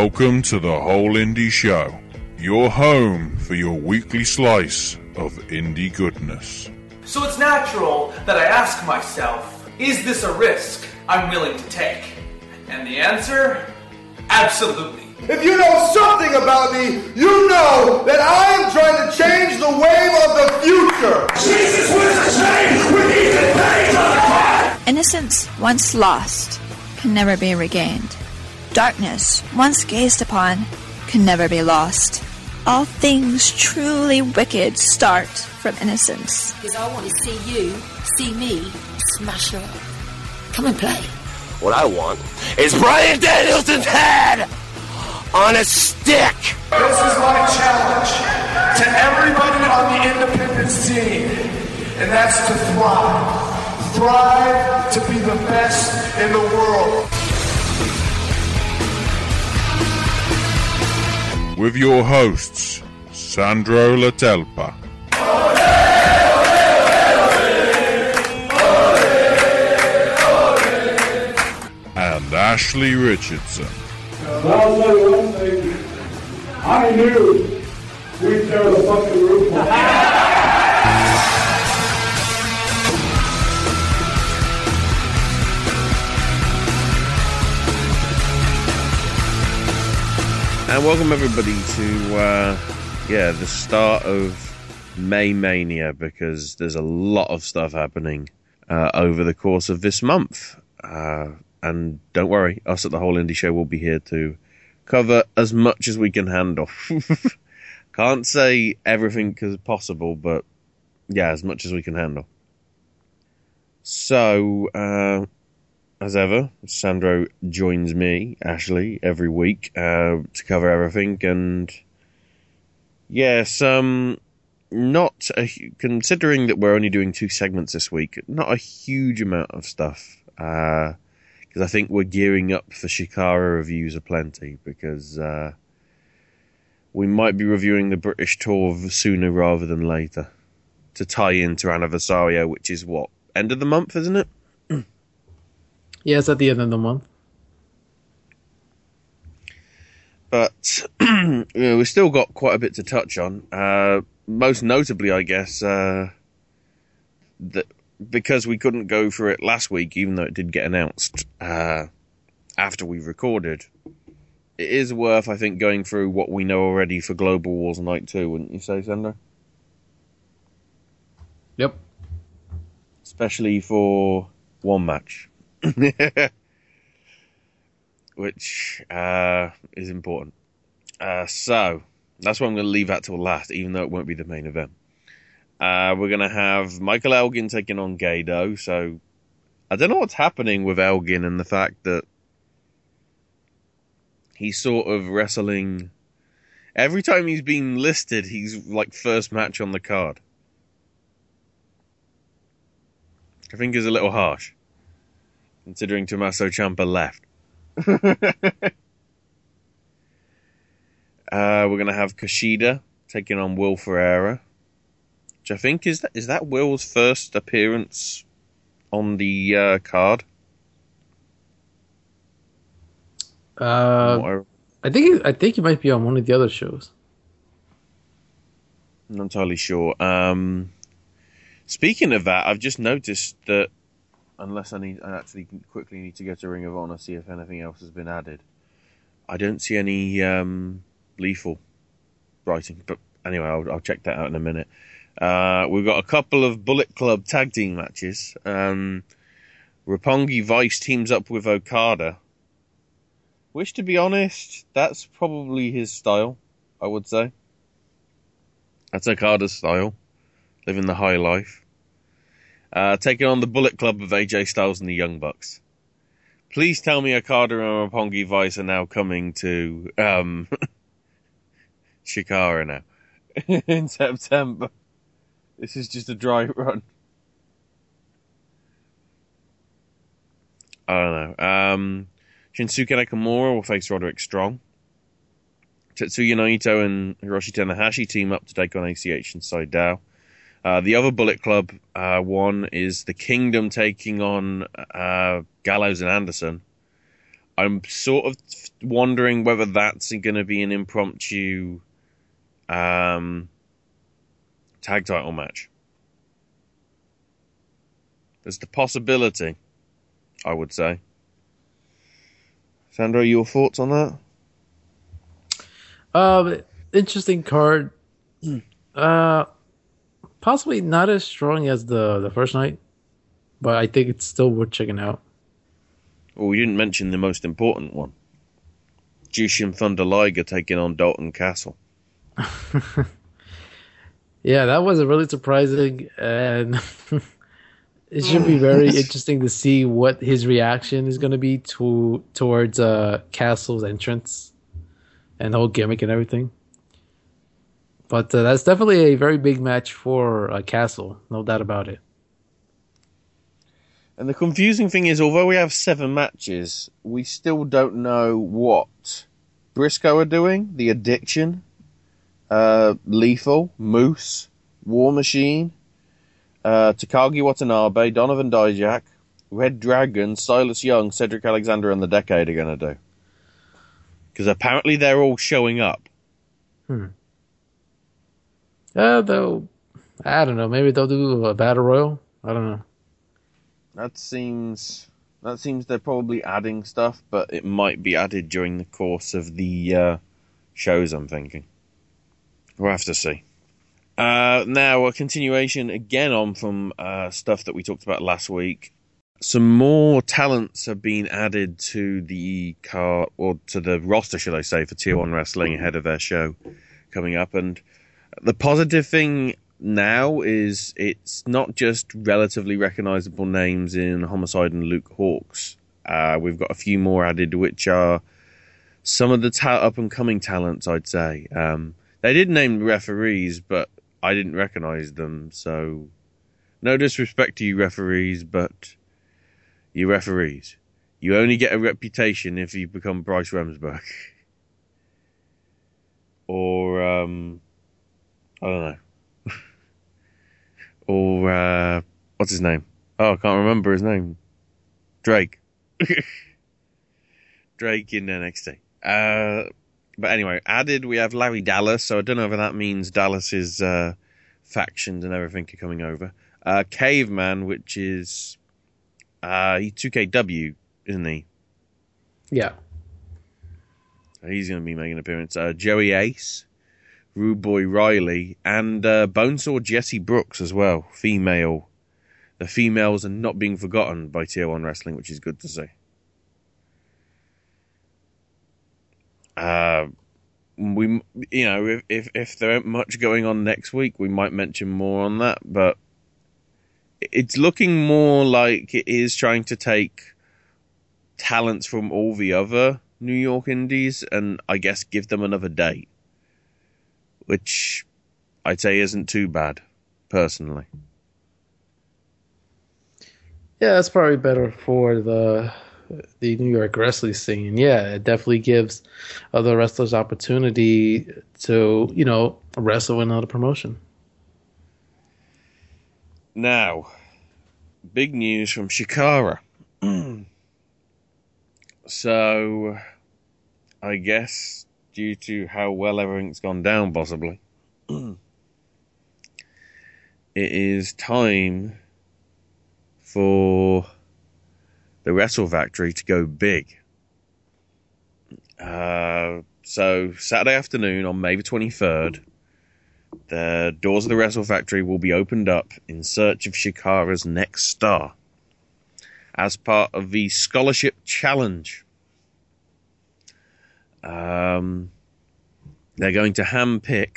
Welcome to the Whole Indy Show, your home for your weekly slice of indie goodness. So it's natural that I ask myself, is this a risk I'm willing to take? And the answer? Absolutely. If you know something about me, you know that I am trying to change the wave of the future. Jesus was the same with Ethan Page on the. Innocence once lost can never be regained. Darkness once gazed upon can never be lost. All things truly wicked start from innocence. Because I want to see you, see me, smash her up. Come and play. What I want is Brian Danielson's head on a stick. This is my challenge to everybody on the Independence team, and that's to thrive. Thrive to be the best in the world. With your hosts, Sandro Latelpa. And Ashley Richardson. I knew we'd tear the fucking roof off. And welcome everybody to uh, yeah the start of May Mania because there's a lot of stuff happening uh, over the course of this month. Uh, and don't worry, us at the Whole Indy Show will be here to cover as much as we can handle. Can't say everything is possible, but yeah, as much as we can handle. So, uh, as ever, Sandro joins me, Ashley, every week uh, to cover everything. And yes, um, not a, considering that we're only doing two segments this week, not a huge amount of stuff. Because I think we're gearing up for Chikara reviews aplenty. Because uh, we might be reviewing the British tour sooner rather than later to tie into Anniversario, which is what end of the month, isn't it? Yeah, it's at the end of the month. But you know, we've still got quite a bit to touch on. Uh, most notably, I guess, uh, that because we couldn't go for it last week, even though it did get announced uh, after we recorded, it is worth, I think, going through what we know already for Global Wars Night 2, wouldn't you say, Sender? Yep. Especially for one match. Which uh, is important. Uh, so, that's why I'm going to leave that till last, even though it won't be the main event. Uh, we're going to have Michael Elgin taking on Gedo. So, I don't know what's happening with Elgin and the fact that he's sort of wrestling. Every time he's been listed, he's like first match on the card. I think is a little harsh, considering Tommaso Ciampa left. uh, we're gonna have Kushida taking on Will Ferrara, which I think is that is that Will's first appearance on the uh, card. Uh, I think I think he might be on one of the other shows. I'm not entirely sure. Um, speaking of that, I've just noticed that unless I need, I actually quickly need to go to Ring of Honor see if anything else has been added. I don't see any um, lethal writing, but anyway, I'll, I'll, check that out in a minute. Uh, we've got a couple of Bullet Club tag team matches. Um, Roppongi Vice teams up with Okada. Which, to be honest, that's probably his style, I would say. That's Okada's style. Living the high life. Uh, taking on the Bullet Club of AJ Styles and the Young Bucks. Please tell me Okada and Roppongi Vice are now coming to um, Chikara now in September. This is just a dry run. I don't know. Um, Shinsuke Nakamura will face Roderick Strong. Tetsuya Naito and Hiroshi Tanahashi team up to take on ACH and Sydal. Uh, the other Bullet Club uh, one is the Kingdom taking on uh, Gallows and Anderson. I'm sort of wondering whether that's going to be an impromptu um, tag title match. There's the possibility, I would say. Sandro, your thoughts on that? Um, interesting card. Uh, possibly not as strong as the the first night, but I think it's still worth checking out. Well, we didn't mention the most important one. Jushin Thunder Liger taking on Dalton Castle. Yeah, that was really surprising, and it should be very interesting to see what his reaction is going to be to towards uh, Castle's entrance and the whole gimmick and everything. But uh, that's definitely a very big match for uh, Castle, no doubt about it. And the confusing thing is, although we have seven matches, we still don't know what Briscoe are doing. The Addiction, uh, Lethal, Moose, War Machine, uh, Takaaki Watanabe, Donovan Dijak, Red Dragon, Silas Young, Cedric Alexander, and the Decade are going to do. Because apparently they're all showing up. Hmm. Uh, though, I don't know. Maybe they'll do a battle royal. I don't know. That seems that seems they're probably adding stuff, but it might be added during the course of the uh, shows. I'm thinking. We'll have to see. Uh, now a continuation again on from uh, stuff that we talked about last week. Some more talents have been added to the car or to the roster, should I say, for Tier One Wrestling ahead of their show coming up. And the positive thing now is it's not just relatively recognizable names in Homicide and Luke Hawx. Uh, we've got a few more added, which are some of the ta- up and coming talents, I'd say. Um, they did name referees, but I didn't recognize them, so no disrespect to you referees, but you referees. You only get a reputation if you become Bryce Remsburg. or, um, I don't know. or, uh, what's his name? Oh, I can't remember his name. Drake. Drake in NXT. Uh, but anyway, added we have Larry Dallas, so I don't know if that means Dallas's uh, factions and everything are coming over. Uh, Caveman, which is uh, he's 2CW, isn't he? Yeah. He's going to be making an appearance. Uh, Joey Ace, Rude Boy Riley, and uh, Bonesaw Jesse Brooks as well, female. The females are not being forgotten by Tier 1 Wrestling, which is good to see. Uh, we, you know, if, if if there ain't much going on next week, we might mention more on that. But it's looking more like it is trying to take talents from all the other New York indies and I guess give them another date, which I'd say isn't too bad, personally. Yeah, that's probably better for the the New York wrestling scene. Yeah, it definitely gives other wrestlers opportunity to, you know, wrestle in another promotion. Now, big news from Chikara. so, I guess due to how well everything's gone down, possibly, it is time for the Wrestle Factory to go big. Uh, so Saturday afternoon on May the 23rd, the doors of the Wrestle Factory will be opened up in search of Chikara's next star as part of the Scholarship Challenge. Um, they're going to handpick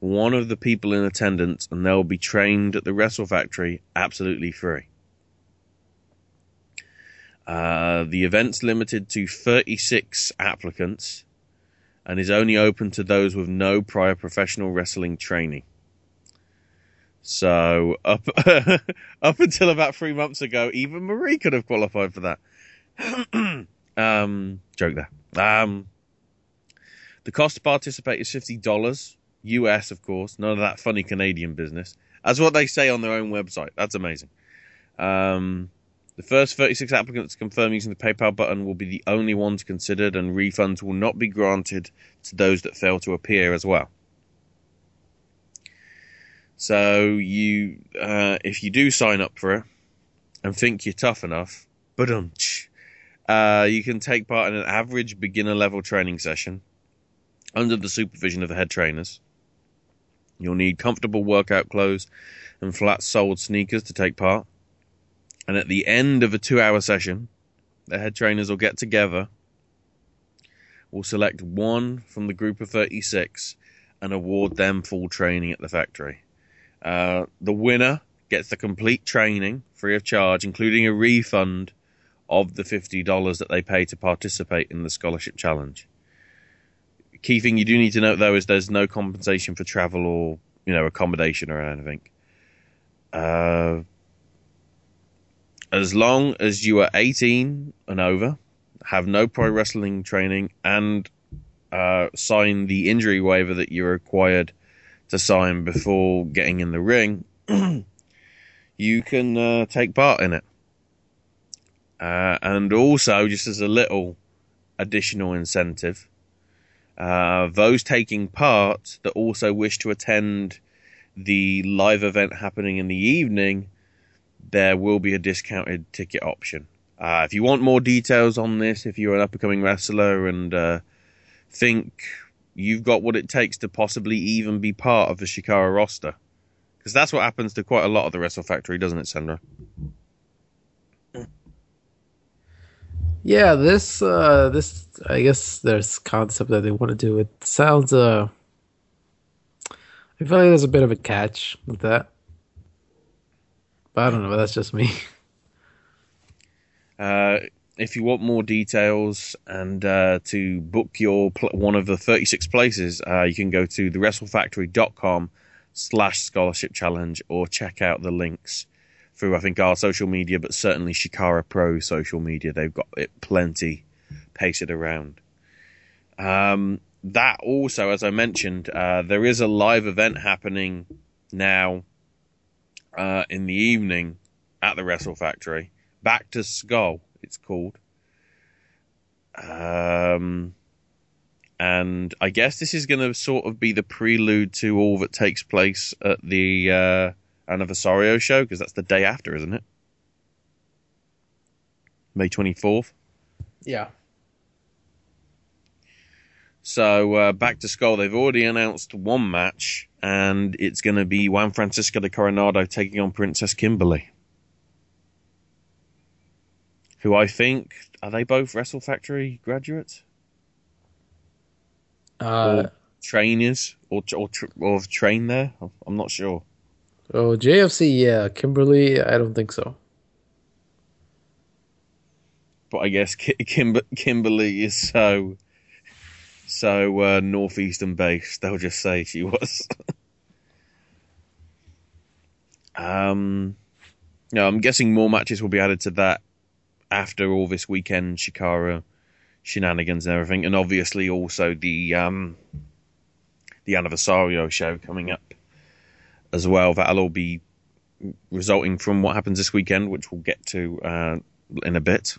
one of the people in attendance and they'll be trained at the Wrestle Factory absolutely free. Uh, the event's limited to 36 applicants and is only open to those with no prior professional wrestling training. So up up until about three months ago, even Marie could have qualified for that. um, joke there. Um, the cost to participate is fifty dollars US, of course. None of that funny Canadian business. That's what they say on their own website. That's amazing. Um, The first 36 applicants to confirm using the PayPal button will be the only ones considered, and refunds will not be granted to those that fail to appear as well. So you, uh, if you do sign up for it and think you're tough enough, but uh, you can take part in an average beginner level training session under the supervision of the head trainers. You'll need comfortable workout clothes and flat soled sneakers to take part. And at the end of a two hour session, the head trainers will get together. We'll select one from the group of 36 and award them full training at the factory. Uh, the winner gets the complete training free of charge, including a refund of the $50 that they pay to participate in the scholarship challenge. Key thing you do need to note though is there's no compensation for travel or, you know, accommodation or anything. Uh, as long as you are 18 and over, have no pro wrestling training, and uh, sign the injury waiver that you're required to sign before getting in the ring, you can uh, take part in it. Uh, and also, just as a little additional incentive, uh, those taking part that also wish to attend the live event happening in the evening, there will be a discounted ticket option. Uh, if you want more details on this, if you're an up and coming wrestler and uh, think you've got what it takes to possibly even be part of the Chikara roster, because that's what happens to quite a lot of the Wrestle Factory, doesn't it, Sandra? Yeah, this uh this I guess there's concept that they want to do. It sounds uh I feel like there's a bit of a catch with that. But I don't know, that's just me. Uh, if you want more details and uh, to book your pl- one of the 36 places, uh, you can go to thewrestlefactory.com slash scholarship challenge or check out the links through, I think, our social media, but certainly Chikara Pro social media. They've got it plenty pasted around. Um, that also, as I mentioned, uh, there is a live event happening now uh, in the evening at the Wrestle Factory. Back to Skull, it's called. Um, and I guess this is going to sort of be the prelude to all that takes place at the uh, Anniversario show, because that's the day after, isn't it? May 24th. Yeah. So uh, back to Skull, they've already announced one match, and it's going to be Juan Francisco de Coronado taking on Princess Kimberly, who I think are they both Wrestle Factory graduates Uh or trainers or or, or trained there. I'm not sure. Oh JFC, yeah. Kimberly, I don't think so. but I guess Ki- Kimber- Kimberly is so so uh, northeastern based. They'll just say she was. um, no, I'm guessing more matches will be added to that after all this weekend Chikara shenanigans and everything, and obviously also the um the Anniversario show coming up as well. That'll all be resulting from what happens this weekend, which we'll get to uh, in a bit.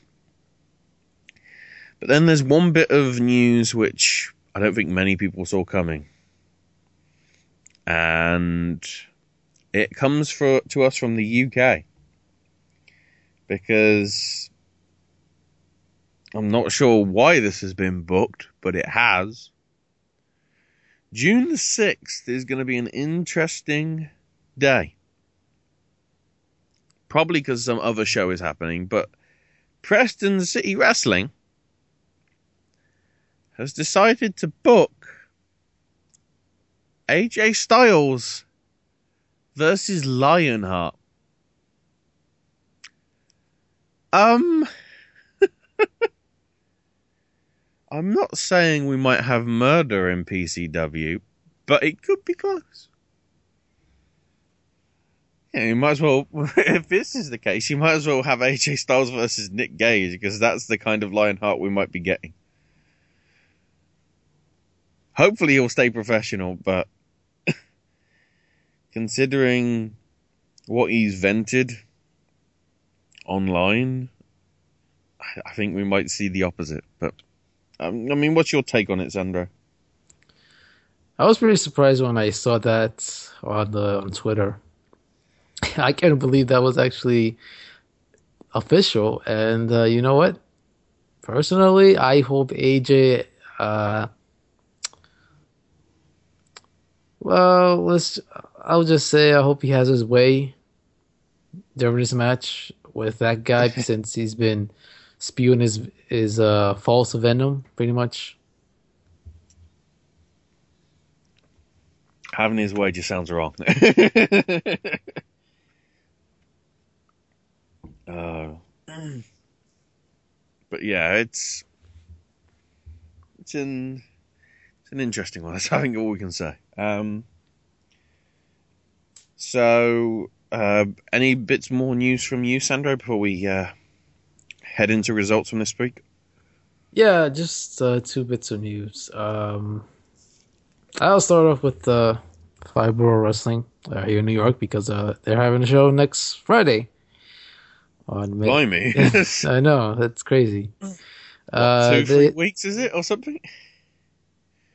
But then there's one bit of news which I don't think many people saw coming. And it comes for, to us from the UK. Because I'm not sure why this has been booked, but it has. June the 6th is going to be an interesting day. Probably because some other show is happening, but Preston City Wrestling has decided to book AJ Styles versus Lionheart. Um, I'm not saying we might have murder in PCW, but it could be close. Yeah, you might as well, if this is the case, you might as well have AJ Styles versus Nick Gage, because that's the kind of Lionheart we might be getting. Hopefully he'll stay professional, but considering what he's vented online, I- think we might see the opposite. But I mean, what's your take on it, Sandro? I was pretty surprised when I saw that on the on Twitter. I can't believe that was actually official. And uh, you know what? Personally, I hope AJ. Uh, well, let's. I'll just say I hope he has his way during this match with that guy since he's been spewing his his uh, false venom pretty much. Having his way just sounds wrong. uh, but yeah, it's it's an it's an interesting one. That's I think all we can say. Um, so, uh, any bits more news from you, Sandro, before we uh, head into results from this week? Yeah, just uh, two bits of news. Um, I'll start off with uh, Five Borough Wrestling uh, here in New York because uh, they're having a show next Friday. On May- Blimey. I know that's crazy. Uh, Two, three they- weeks, is it, or something?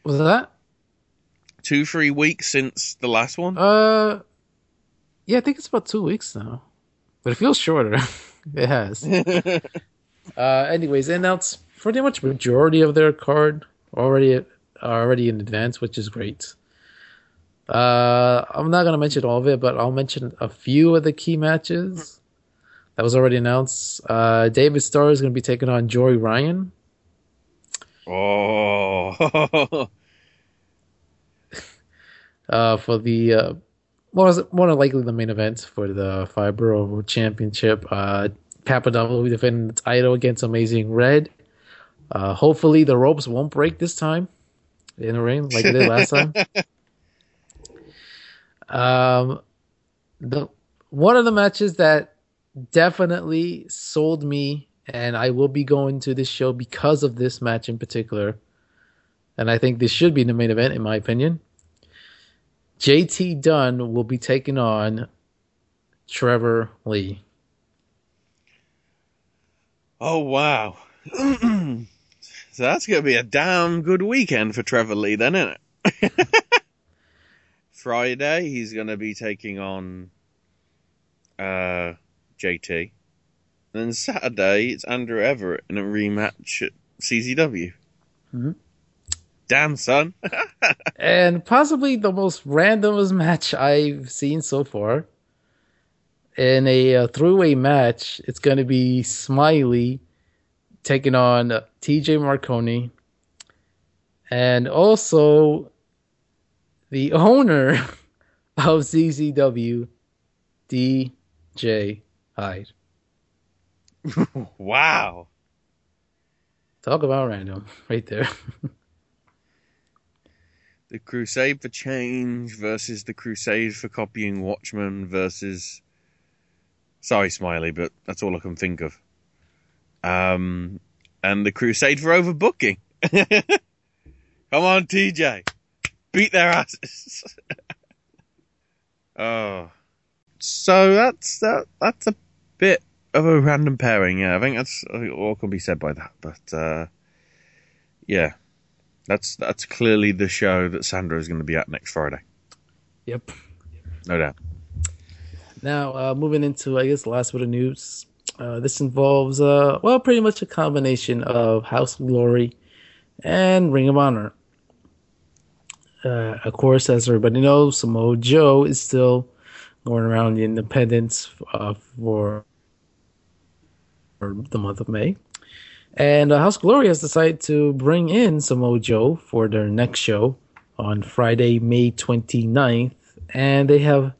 was that? Two, three weeks since the last one. Uh, yeah, I think it's about two weeks now, but it feels shorter. it has. uh, anyways, they announced pretty much majority of their card already already in advance, which is great. Uh, I'm not gonna mention all of it, but I'll mention a few of the key matches that was already announced. Uh, David Starr is gonna be taking on Joey Ryan. Oh, uh, for the uh, more more than likely the main event for the Fibro Championship. Uh, Papadopoulos will be defending the title against Amazing Red. Uh, hopefully the ropes won't break this time in the ring like it did last time. Um, the one of the matches that definitely sold me, and I will be going to this show because of this match in particular. And I think this should be the main event, in my opinion. JT Dunn will be taking on Trevor Lee. Oh wow! so that's gonna be a damn good weekend for Trevor Lee, then, isn't it? Friday, he's gonna be taking on uh, JT, and then Saturday it's Andrew Everett in a rematch at CZW. Mhm. Damn, son! and possibly the most randomest match I've seen so far. In a uh, three-way match, it's going to be Smiley taking on uh, TJ Marconi, and also the owner of CZW, DJ Hyde. wow. Talk about random, right there. The Crusade for Change versus the Crusade for Copying Watchmen versus. Sorry, Smiley, but that's all I can think of. Um, and the Crusade for Overbooking. Come on, TJ. Beat their asses. oh. So that's that, that's a bit of a random pairing, yeah. I think that's all can be said by that. But uh, yeah. That's that's clearly the show that Sandra is going to be at next Friday. Yep. No doubt. Now, uh, moving into, I guess, the last bit of news. Uh, this involves, uh, well, pretty much a combination of House Glory and Ring of Honor. Uh, of course, as everybody knows, Samoa Joe is still going around the independents uh, for, for the month of May. And uh, House Glory has decided to bring in Samoa Joe for their next show on Friday, May 29th. And they have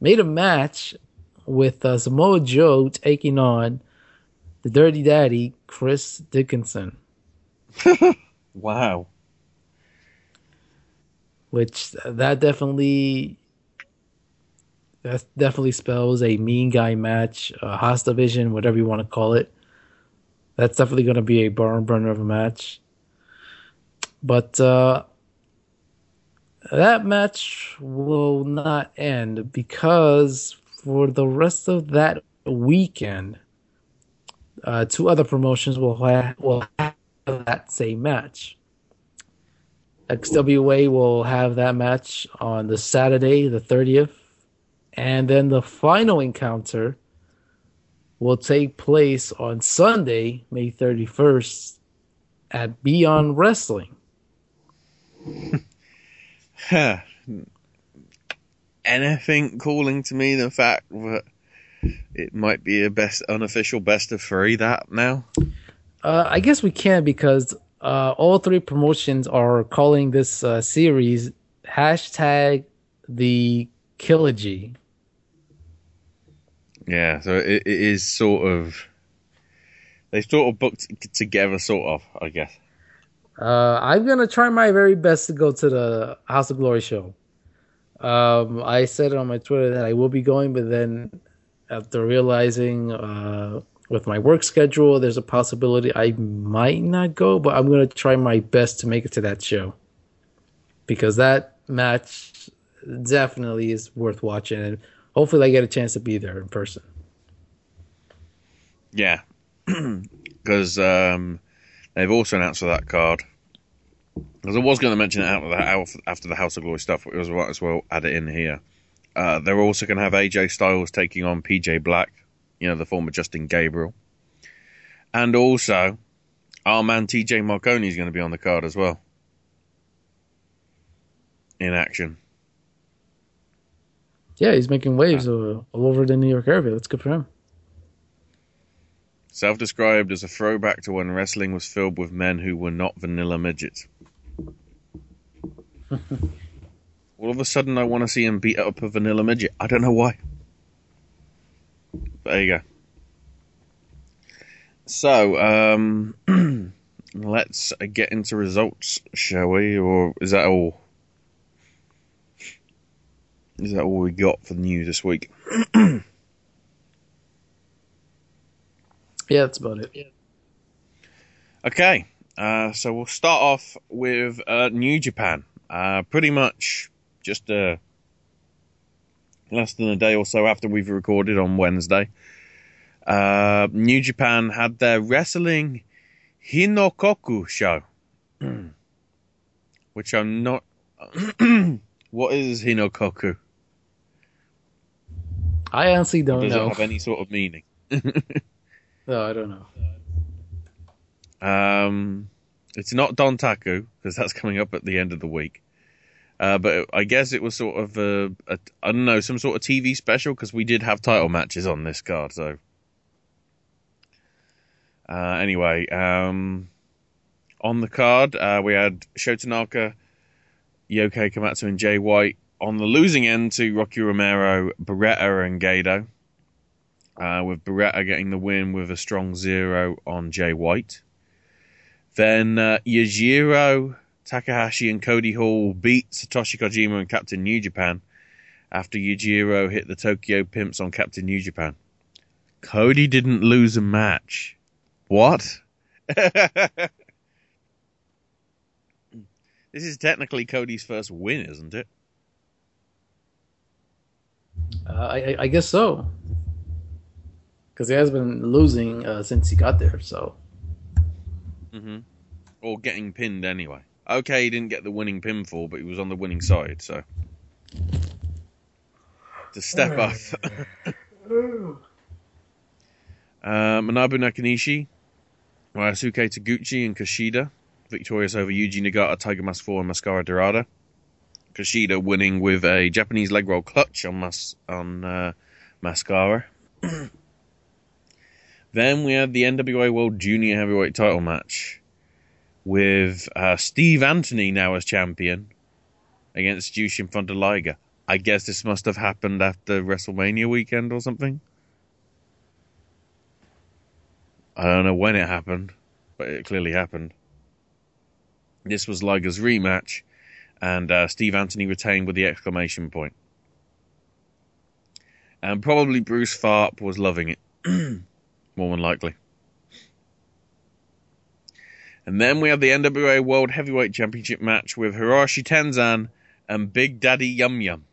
made a match with uh, Samoa Joe taking on the Dirty Daddy, Chris Dickinson. Wow. Which that definitely that definitely spells a mean guy match, a Haas division, whatever you want to call it. That's definitely going to be a barn burner of a match. But uh, that match will not end because for the rest of that weekend, uh, two other promotions will have, will have that same match. XWA will have that match on the Saturday, the 30th. And then the final encounter will take place on Sunday, May 31st at Beyond Wrestling. Anything calling to me the fact that it might be a best unofficial best of three that now? Uh, I guess we can because uh, all three promotions are calling this uh, series hashtag the Killogy. Yeah, so it, it is sort of they sort of booked together, sort of, I guess. Uh, I'm gonna try my very best to go to the House of Glory show. Um, I said it on my Twitter that I will be going, but then after realizing uh, with my work schedule, there's a possibility I might not go, but I'm gonna try my best to make it to that show because that match definitely is worth watching, and hopefully I get a chance to be there in person. Yeah, because um, they've also announced for that card. Because I was going to mention it after the, after the House of Glory stuff, but it was right as well add it in here. Uh, they're also going to have AJ Styles taking on PJ Black, you know, the former Justin Gabriel. And also, our man TJ Marconi is going to be on the card as well. In action. Yeah, he's making waves uh, all over the New York area. That's good for him. Self described as a throwback to when wrestling was filled with men who were not vanilla midgets. All of a sudden, I want to see him beat up a vanilla midget. I don't know why. But there you go. So, um, let's get into results, shall we? Or is that all? Is that all we got for the news this week? Yeah, that's about it. Yeah. Okay, uh, so we'll start off with uh, New Japan. Uh, pretty much just uh, less than a day or so after we've recorded on Wednesday. Uh, New Japan had their wrestling Hinokuni show, which I'm not. what is Hinokuni? I honestly don't Does know. it have any sort of meaning? No, I don't know. Um, it's not Dontaku because that's coming up at the end of the week. Uh, but I guess it was sort of a, a I don't know some sort of TV special because we did have title matches on this card. So uh, anyway, um, on the card uh, we had Shotanaka, Yohei Komatsu, and Jay White. On the losing end to Rocky Romero, Beretta, and Gedo. Uh, with Beretta getting the win with a strong zero on Jay White. Then uh, Yujiro, Takahashi, and Cody Hall beat Satoshi Kojima and Captain New Japan after Yujiro hit the Tokyo Pimps on Captain New Japan. Cody didn't lose a match. What? this is technically Cody's first win, isn't it? Uh, I, I guess so. Because he has been losing uh, since he got there. So Mm-hmm. Or getting pinned anyway. Okay, he didn't get the winning pinfall, but he was on the winning side, so. To step up. uh, Manabu Nakanishi, Ryusuke Taguchi, and Kushida victorious over Yuji Nagata, Tiger Mask 4, and Mascara Dorada. Kushida winning with a Japanese leg roll clutch on Mas- on uh, Mascara. then we had the NWA World Junior Heavyweight title match with uh, Steve Anthony now as champion against Jushin Thunder Liger. I guess this must have happened after WrestleMania weekend or something. I don't know when it happened, but it clearly happened. This was Liger's rematch, and uh, Steve Anthony retained with the exclamation point. And probably Bruce Tharpe was loving it, more than likely. And then we have the NWA World Heavyweight Championship match with Hiroshi Tenzan and Big Daddy Yum Yum.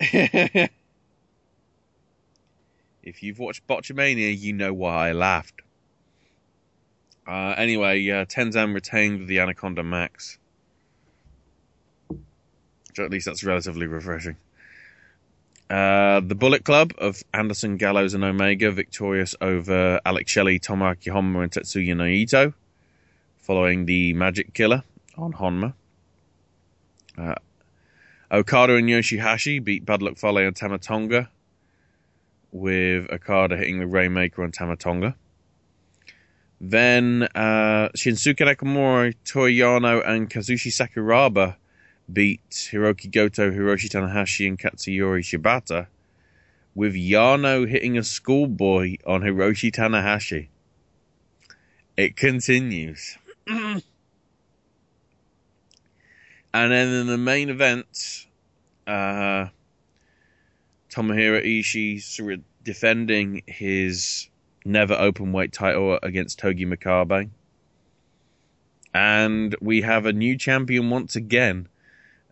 If you've watched Botchamania, you know why I laughed. Uh, anyway, uh, Tenzan retained the Anaconda Max. So at least that's relatively refreshing. Uh, the Bullet Club of Anderson, Gallows, and Omega victorious over Alex Shelley, Tomoaki Honma, and Tetsuya Naito, following the Magic Killer on Honma. Uh, Okada and Yoshihashi beat Bad Luck Fale and Tama Tonga, with Okada hitting the Rainmaker on Tama Tonga. Then uh, Shinsuke Nakamura, Toyano, and Kazushi Sakuraba beat Hiroki Goto, Hiroshi Tanahashi, and Katsuyori Shibata, with Yano hitting a schoolboy on Hiroshi Tanahashi. It continues. and then in the main event, uh, Tomohiro Ishii defending his never open weight title against Togi Makabe. And we have a new champion once again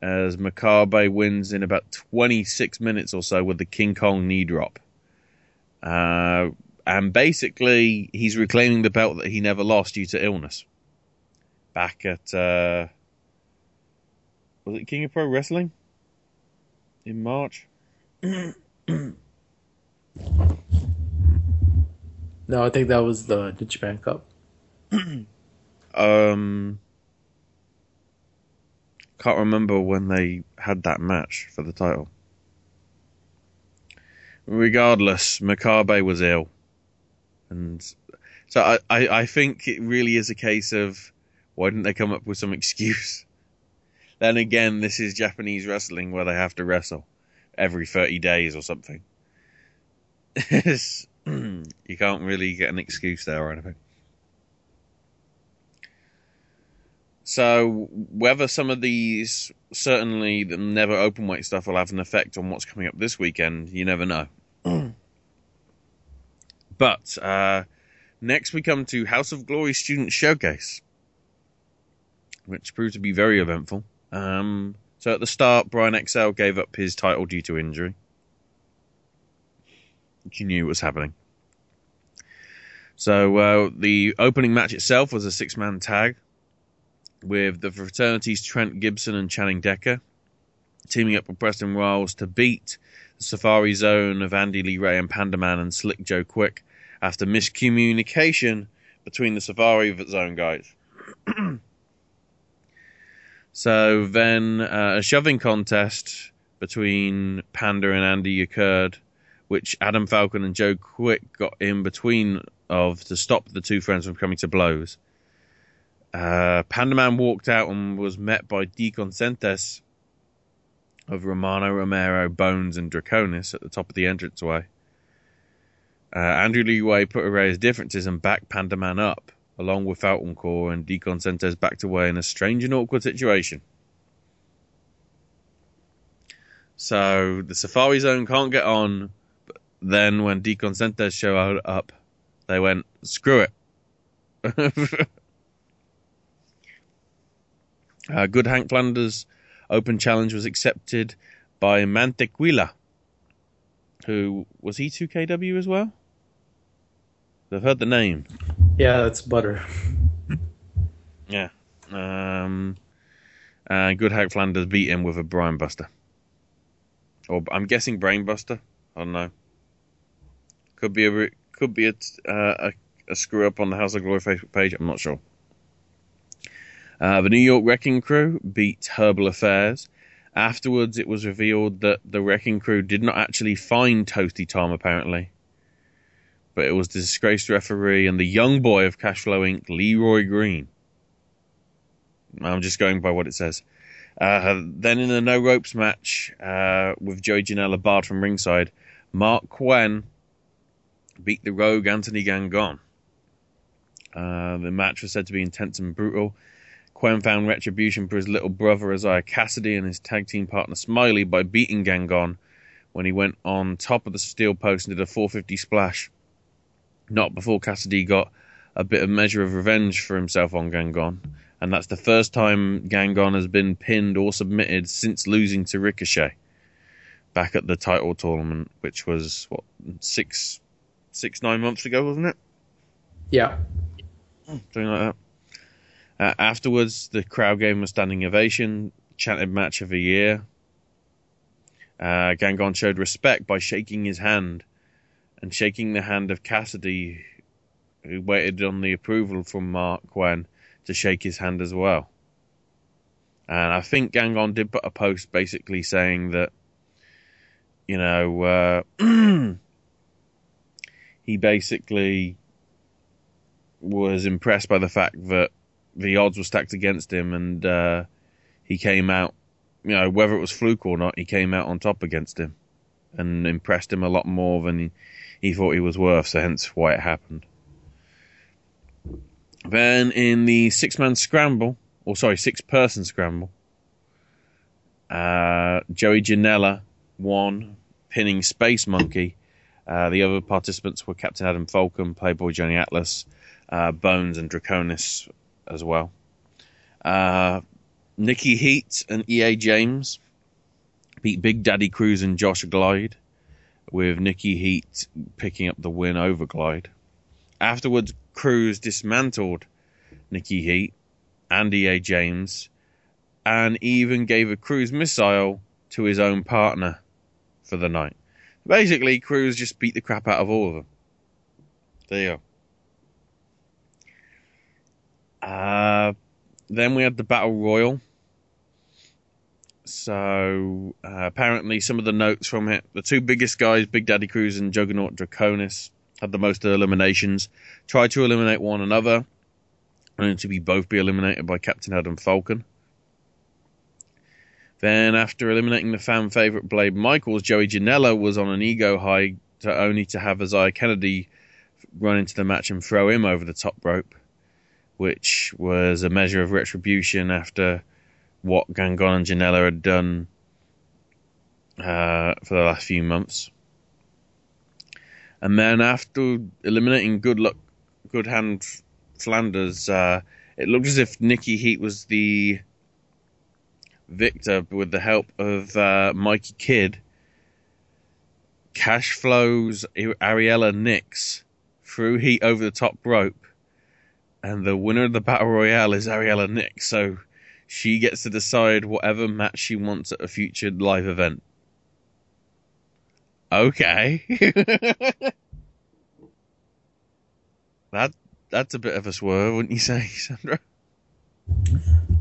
as Makabe wins in about 26 minutes or so with the King Kong knee drop. Uh, and basically, he's reclaiming the belt that he never lost due to illness. Back at, uh, was it King of Pro Wrestling? In March? No, I think that was the, the Japan Cup. um, can't remember when they had that match for the title. Regardless, Makabe was ill, and so I, I, I think it really is a case of why didn't they come up with some excuse? Then again, this is Japanese wrestling where they have to wrestle every 30 days or something. you can't really get an excuse there or anything. So whether some of these, certainly the never open weight stuff, will have an effect on what's coming up this weekend, you never know. but uh, next we come to House of Glory Student Showcase, which proved to be very eventful. Um, so at the start, Brian XL gave up his title due to injury. You knew it was happening. So uh, the opening match itself was a six-man tag with the fraternities Trent Gibson and Channing Decker teaming up with Preston Royals to beat the Safari Zone of Andy Lee Ray and Pandaman and Slick Joe Quick after miscommunication between the Safari Zone guys. so then uh, a shoving contest between Panda and Andy occurred, which Adam Falcon and Joe Quick got in between of to stop the two friends from coming to blows. Uh, Pandaman walked out and was met by Deacon Sentes of Romano, Romero, Bones, and Draconis at the top of the entranceway. Uh, Andrew Lee Way put away his differences and backed Pandaman up, along with Falcon Core, and Deacon Sentes backed away in a strange and awkward situation. So the Safari Zone can't get on, but then when Deacon Sentes showed up, they went, screw it. Uh, Good Hank Flanders open challenge was accepted by Mantequilla, who was he 2CW as well? I've heard the name. Yeah, that's Butter. Yeah. Um, uh, Good Hank Flanders beat him with a Brian Buster. Or I'm guessing Brain Buster. I don't know. Could be a could be a, uh, a, a screw up on the House of Glory Facebook page. I'm not sure. Uh, the New York Wrecking Crew beat Herbal Affairs. Afterwards, it was revealed that the Wrecking Crew did not actually find Toasty Tom, apparently. But it was the disgraced referee and the young boy of Cashflow Inc., Leroy Green. I'm just going by what it says. Uh, then in a no ropes match uh, with Joey Janela barred from ringside, Marq Quen beat the rogue Anthony Gangon. Uh, the match was said to be intense and brutal. Quen found retribution for his little brother Isaiah Cassidy and his tag team partner Smiley by beating Gangon when he went on top of the steel post and did a 450 splash. Not before Cassidy got a bit of measure of revenge for himself on Gangon, and that's the first time Gangon has been pinned or submitted since losing to Ricochet back at the title tournament, which was what six six nine months ago, wasn't it? Yeah. Something like that. Uh, afterwards, the crowd gave him a standing ovation, chanted match of the year. Uh, Gangon showed respect by shaking his hand and shaking the hand of Kassidy, who waited on the approval from Marq Quen to shake his hand as well. And I think Gangon did put a post basically saying that, you know, uh, he basically was impressed by the fact that the odds were stacked against him and uh, he came out, you know, whether it was fluke or not, he came out on top against him and impressed him a lot more than he, he thought he was worth, so hence why it happened. Then in the six man scramble, or sorry, six person scramble, uh, Joey Janela won, pinning Space Monkey. Uh, the other participants were Captain Adam Falcon, Playboy Johnny Atlas, uh, Bones, and Draconis as well. Uh, Nikki Heat and EA James beat Big Daddy Cruz and Josh Glide, with Nikki Heat picking up the win over Glide. Afterwards, Cruz dismantled Nikki Heat and EA James and even gave a cruise missile to his own partner for the night. Basically, Cruz just beat the crap out of all of them. There you go. Uh, then we had the Battle Royal. So, uh, apparently, some of the notes from it the two biggest guys, Big Daddy Cruz and Juggernaut Draconis, had the most eliminations. Tried to eliminate one another, only to be both be eliminated by Captain Adam Falcon. Then, after eliminating the fan favorite Blade Michaels, Joey Janela was on an ego high to only to have Isaiah Kassidy run into the match and throw him over the top rope, which was a measure of retribution after what Gangon and Janela had done uh, for the last few months. And then after eliminating Good Luck, Good Hand Flanders, uh, it looked as if Nikki Heat was the victor with the help of uh, Mikey Kidd. Cash flows Ariella Nix threw Heat over the top rope, and the winner of the battle royale is Ariella Nick, So she gets to decide whatever match she wants at a future live event. Okay. that that's a bit of a swerve, wouldn't you say, Sandro?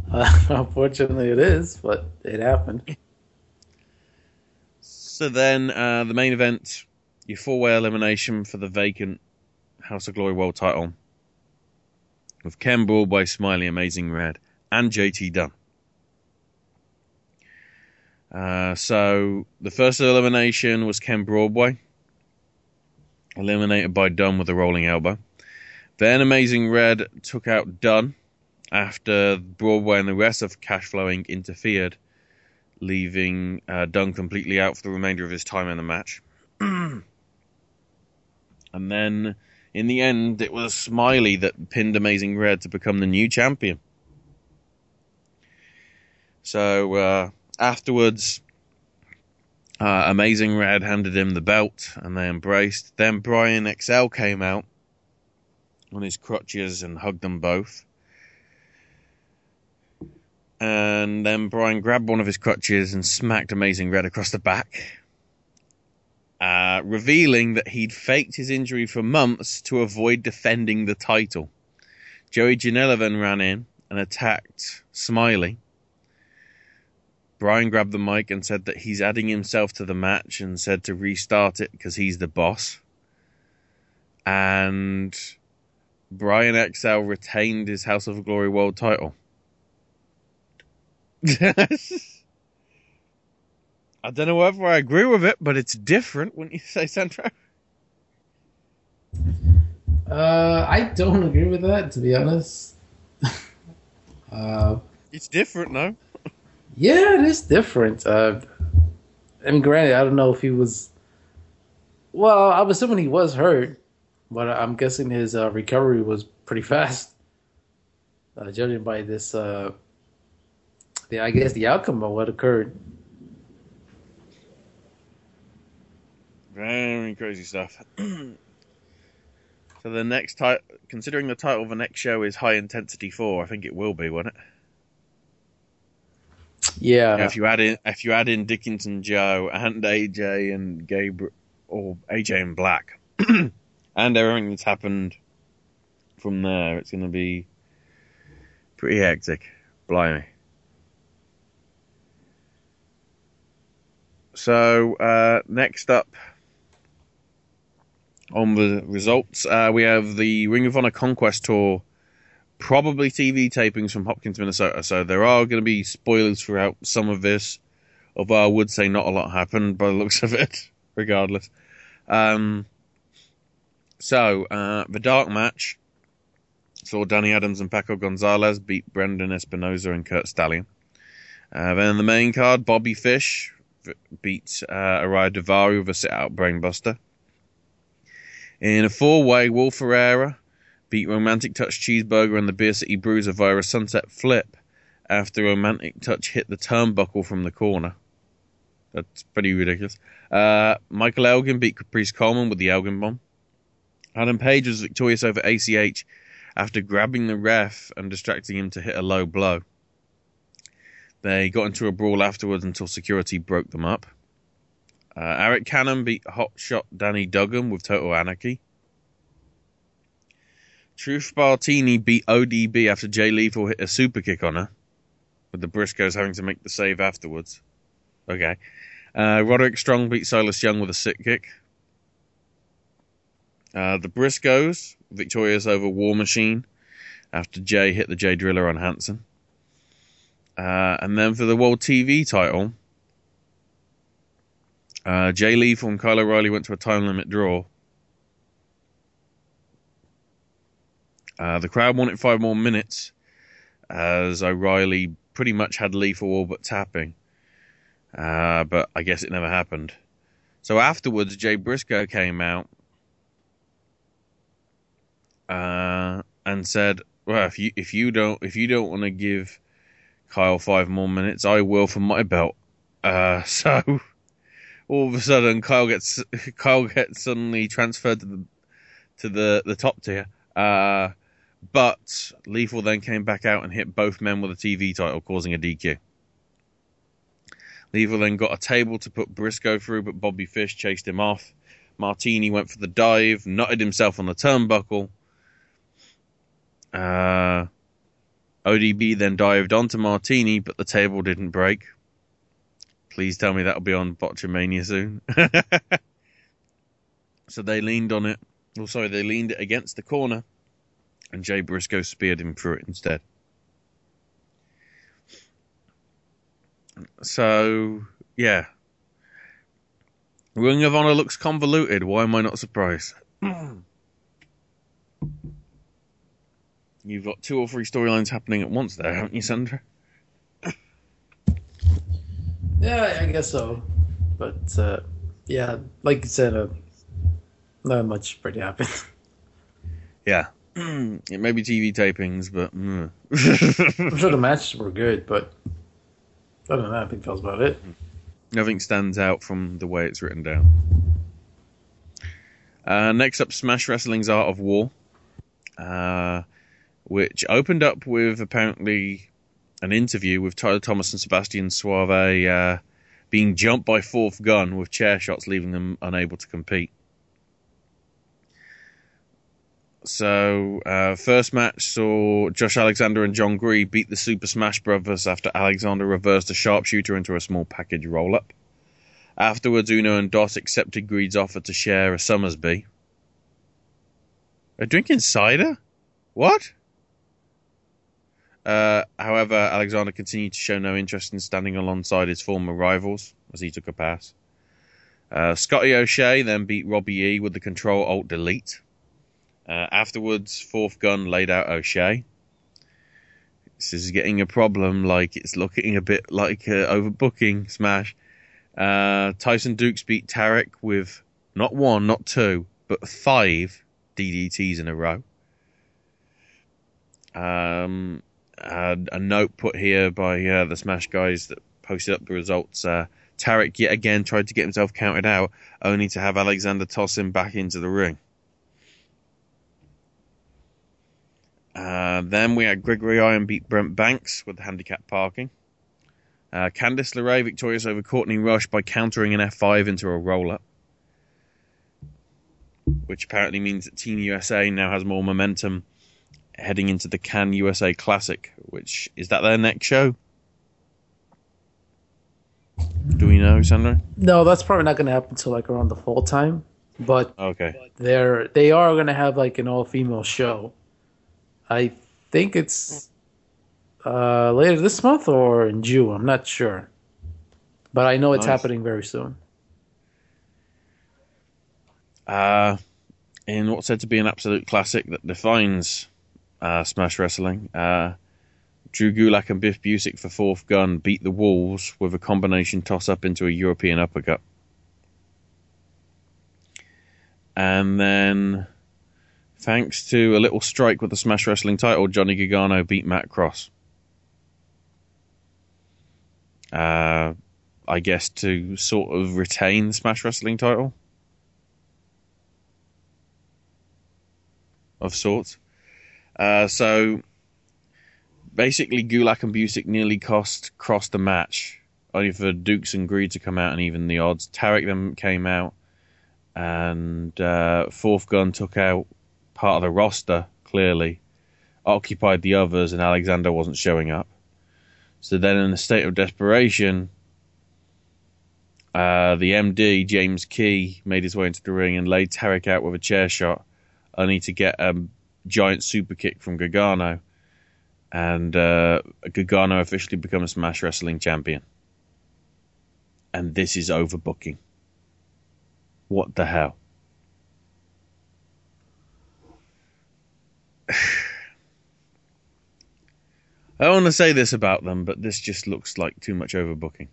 Uh, unfortunately, it is, but it happened. So then, uh, the main event, your four-way elimination for the vacant House of Glory World Title, with Ken Broadway, Smiley, Amazing Red, and JT Dunn. Uh, so the first elimination was Ken Broadway, eliminated by Dunn with a rolling elbow. Then Amazing Red took out Dunn after Broadway and the rest of Cash Flowing interfered, leaving uh, Dunn completely out for the remainder of his time in the match. and then in the end, it was Smiley that pinned Amazing Red to become the new champion. So uh, afterwards, uh, Amazing Red handed him the belt and they embraced. Then Brian XL came out on his crutches and hugged them both. And then Brian grabbed one of his crutches and smacked Amazing Red across the back, uh, revealing that he'd faked his injury for months to avoid defending the title. Joey Janela then ran in and attacked Smiley. Brian grabbed the mic and said that he's adding himself to the match and said to restart it because he's the boss. And Brian XL retained his House of Glory World title. I don't know whether I agree with it, but it's different, wouldn't you say, Sandro? Uh, I don't agree with that, to be honest. uh, it's different, no? yeah, it is different. Uh, I mean, granted, I don't know if he was. Well, I'm assuming he was hurt, but I'm guessing his uh, recovery was pretty fast, uh, judging by this. Uh, the I guess the outcome of what occurred. Very crazy stuff. So the next title, considering the title of the next show is High Intensity Four, I think it will be, won't it? Yeah. if you add in if you add in Dickinson Joe and AJ and Gabriel or AJ and Black and everything that's happened from there, it's going to be pretty hectic. Blimey. So uh, next up on the results, uh, we have the Ring of Honor Conquest Tour probably TV tapings from Hopkins, Minnesota. So there are going to be spoilers throughout some of this, although I would say not a lot happened by the looks of it, regardless. Um, so uh, the dark match saw Danny Adams and Paco Gonzalez beat Brendan Espinoza and Kurt Stallion. Uh, then the main card, Bobby Fish beat uh, Ariya Daivari with a sit-out brainbuster. In a four-way, Wolf Ferreira beat Romantic Touch Cheeseburger and the Beer City Bruiser via a sunset flip after Romantic Touch hit the turnbuckle from the corner. That's pretty ridiculous. Uh, Michael Elgin beat Caprice Coleman with the Elgin Bomb. Adam Page was victorious over ACH after grabbing the ref and distracting him to hit a low blow. They got into a brawl afterwards until security broke them up. Uh, Eric Cannon beat Hotshot Danny Duggan with Total Anarchy. Truth Martini beat ODB after Jay Lethal hit a super kick on her, with the Briscoes having to make the save afterwards. Okay. Uh, Roderick Strong beat Silas Young with a sit kick. Uh, the Briscoes victorious over War Machine after Jay hit the Jay Driller on Hanson. Uh, and then for the World TV title, uh, Jay Lethal and Kyle O'Reilly went to a time limit draw. Uh, the crowd wanted five more minutes as O'Reilly pretty much had Lethal all but tapping. Uh, but I guess it never happened. So afterwards, Jay Briscoe came out uh, and said, "Well, if you if you don't if you don't want to give Kyle five more minutes, I will for my belt." Uh, so all of a sudden, Kyle gets Kyle gets suddenly transferred to the to the the top tier. Uh, but Lethal then came back out and hit both men with a TV title, causing a DQ. Lethal then got a table to put Briscoe through, but Bobby Fish chased him off. Martini went for the dive, nutted himself on the turnbuckle. Uh, ODB then dived onto Martini, but the table didn't break. Please tell me that'll be on Botchamania soon. so they leaned on it. Oh, sorry, they leaned it against the corner, and Jay Briscoe speared him through it instead. So, yeah. Ring of Honor looks convoluted. Why am I not surprised? You've got two or three storylines happening at once there, haven't you, Sandro? Yeah, I guess so. But uh, yeah, like you said, uh, not much pretty happened. Yeah. it may be TV tapings, but. Mm. I'm sure the matches were good, but other than that, I think that was about it. Nothing stands out from the way it's written down. Uh, next up, Smash Wrestling's Art of War, uh, which opened up with apparently an interview with Tyler Thomas and Sebastian Suave uh, being jumped by Fourth Gun with chair shots, leaving them unable to compete. So, uh, first match saw Josh Alexander and John Gree beat the Super Smash Brothers after Alexander reversed a sharpshooter into a small package roll up. Afterwards, Uno and Dos accepted Greed's offer to share a Somersby. A drinking cider? What? Uh, however, Alexander continued to show no interest in standing alongside his former rivals as he took a pass. Uh, Scotty O'Shea then beat Robbie E with the Control Alt Delete. Uh, afterwards, Fourth Gun laid out O'Shea. This is getting a problem, like it's looking a bit like uh, overbooking Smash. Uh, Tyson Dukes beat Tarek with not one, not two, but five DDTs in a row. Um, uh, a note put here by uh, the Smash guys that posted up the results. Uh, Tarek yet again tried to get himself counted out, only to have Alexander toss him back into the ring. Uh, then we had Gregory Iron beat Brent Banks with the handicap parking. Uh, Candice LeRae victorious over Courtney Rush by countering an F5 into a roll up. Which apparently means that Team USA now has more momentum heading into the Can USA Classic, which is that their next show? Do we know, Sandro? No, that's probably not going to happen until like around the fall time. But Okay. they're they are going to have like an all female show. I think it's uh, later this month or in June. I'm not sure, but I know it's Nice. happening very soon. Uh, in what's said to be an absolute classic that defines uh, Smash Wrestling, uh, Drew Gulak and Biff Busick for fourth gun beat the Wolves with a combination toss up into a European uppercut. And then, thanks to a little strike with the Smash Wrestling title, Johnny Gargano beat Matt Cross. Uh, I guess to sort of retain the Smash Wrestling title. Of sorts. Uh, so basically, Gulak and Busick nearly cost crossed the match, only for Dukes and Greed to come out and even the odds. Tarek then came out, and uh, Fourth Gun took out part of the roster, clearly, occupied the others, and Alexander wasn't showing up. So then, in a state of desperation, uh, the MD, James Key, made his way into the ring and laid Tarek out with a chair shot, only to get a giant super kick from Gargano. And uh, Gargano officially becomes Smash Wrestling champion. And this is overbooking. What the hell? I don't want to say this about them, but this just looks like too much overbooking.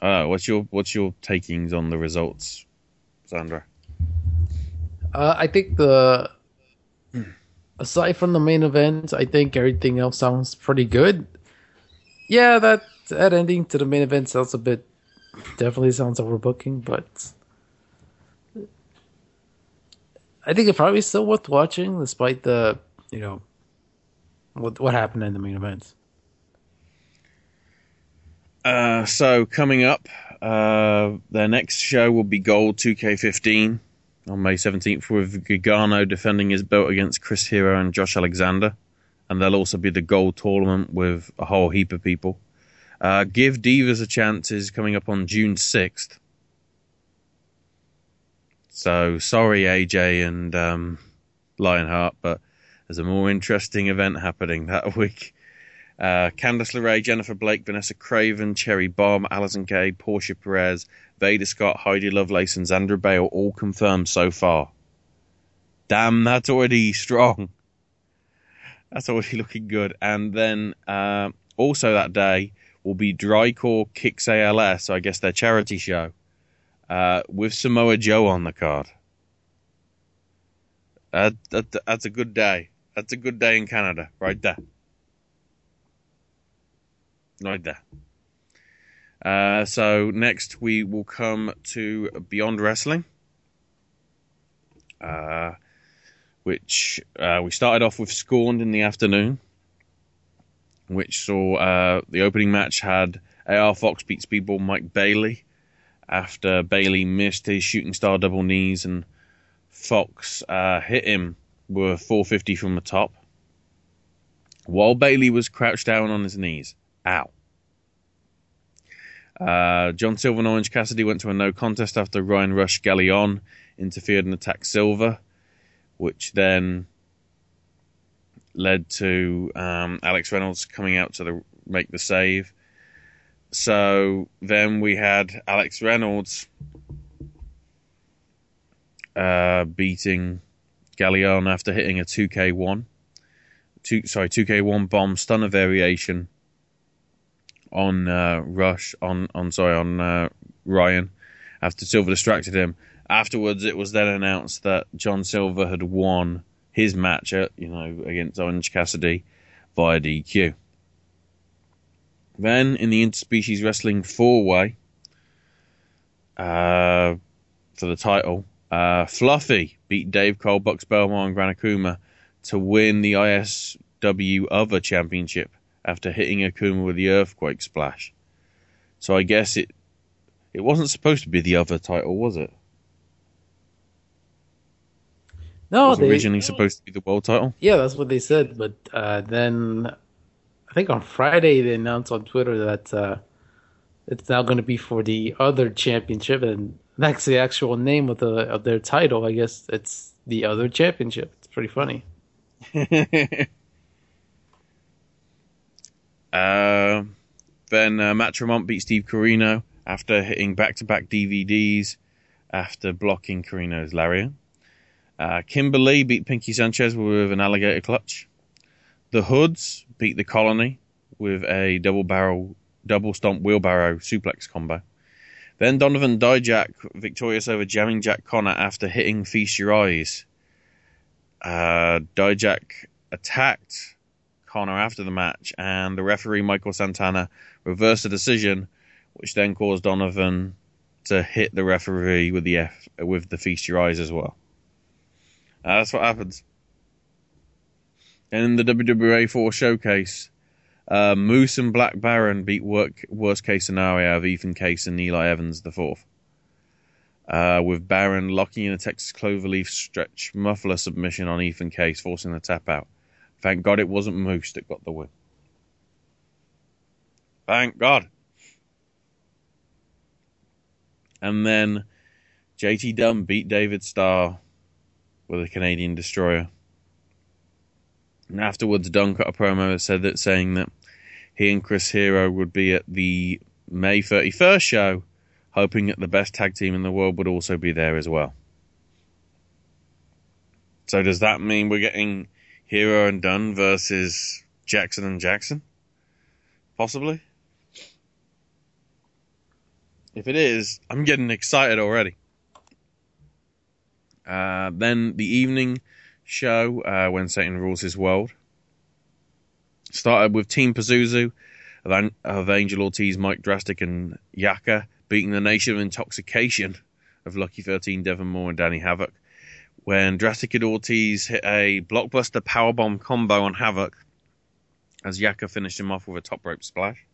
Uh, what's your what's your takings on the results, Sandro? Uh, I think the aside from the main event, I think everything else sounds pretty good. Yeah, that that ending to the main event sounds a bit definitely sounds overbooking, but I think it's probably still worth watching despite the you know what what happened in the main event. Uh, so coming up, uh, their next show will be Gold 2K15 on May 17th with Gargano defending his belt against Chris Hero and Josh Alexander. And there'll also be the Gold tournament with a whole heap of people. Uh, Give Divas a Chance is coming up on June 6th. So sorry, AJ and um, Lionheart, but there's a more interesting event happening that week. Uh, Candice LeRae, Jennifer Blake, Vanessa Kraven, Cherry Bomb, Allysin Kay, Portia Perez, Veda Scott, Heidi Lovelace, and Xandra Bale all confirmed so far. Damn, that's already strong. That's already looking good. And then uh, also that day will be Drycore Kicks ALS, so I guess their charity show, uh, with Samoa Joe on the card. Uh, that, that's a good day. That's a good day in Canada, right there. Right there. Uh, so next we will come to Beyond Wrestling, uh, which uh, we started off with Scorned in the afternoon, which saw uh, the opening match had AR Fox beat Speedball Mike Bailey after Bailey missed his shooting star double knees and Fox uh, hit him with 450 from the top while Bailey was crouched down on his knees. Ow. Uh, John Silver and Orange Cassidy went to a no contest after Ryan Rush Galleon interfered and attacked Silver, which then led to um, Alex Reynolds coming out to the, make the save. So then we had Alex Reynolds uh, beating Galleon after hitting a 2K1. Two, sorry, 2K1 bomb stunner variation on uh, Rush on on sorry on uh, Ryan after Silver distracted him. Afterwards, it was then announced that John Silver had won his match, at, you know, against Orange Cassidy via DQ. Then in the interspecies wrestling four way uh, for the title, uh, Fluffy beat Dave Cole, Bucks Belmore, and Gran Akuma to win the ISW Other Championship after hitting Akuma with the Earthquake Splash. So I guess it it wasn't supposed to be the other title, was it? No, it was they, originally supposed to be the world title. Yeah, that's what they said. But uh, then I think on Friday they announced on Twitter that uh, it's now going to be for the other championship, and that's the actual name of the of their title. I guess it's the other championship. It's pretty funny. uh, then uh, Matt Tremont beat Steve Corino after hitting back-to-back DVDs after blocking Corino's lariat. Uh, Kimberly beat Pinky Sanchez with an alligator clutch. The Hoods beat the Colony with a double barrel, double stomp wheelbarrow suplex combo. Then Donovan Dijak victorious over Jamming Jack Connor after hitting Feast Your Eyes. Uh, Dijak attacked Connor after the match, and the referee Michael Santana reversed the decision, which then caused Donovan to hit the referee with the F with the Feast Your Eyes as well. Uh, that's what happens. And in the WWA 4 showcase, uh, Moose and Black Baron beat work, worst case scenario of Ethan Case and Eli Evans the fourth. Uh, with Baron locking in a Texas Cloverleaf stretch muffler submission on Ethan Case, forcing the tap out. Thank God it wasn't Moose that got the win. Thank God. And then JT Dunn beat David Starr with a Canadian destroyer. And afterwards, Dunn cut a promo that said that saying that he and Chris Hero would be at the May 31st show, hoping that the best tag team in the world would also be there as well. So does that mean we're getting Hero and Dunn versus Jackson and Jackson? Possibly. If it is, I'm getting excited already. Uh, then the evening show, uh, when Satan rules his world, started with Team Pazuzu of, of Angel Ortiz, Mike Drastic, and Yaka beating the Nation of Intoxication of Lucky 13, Devon Moore, and Danny Havoc. When Drastic and Ortiz hit a blockbuster powerbomb combo on Havoc, as Yaka finished him off with a top rope splash.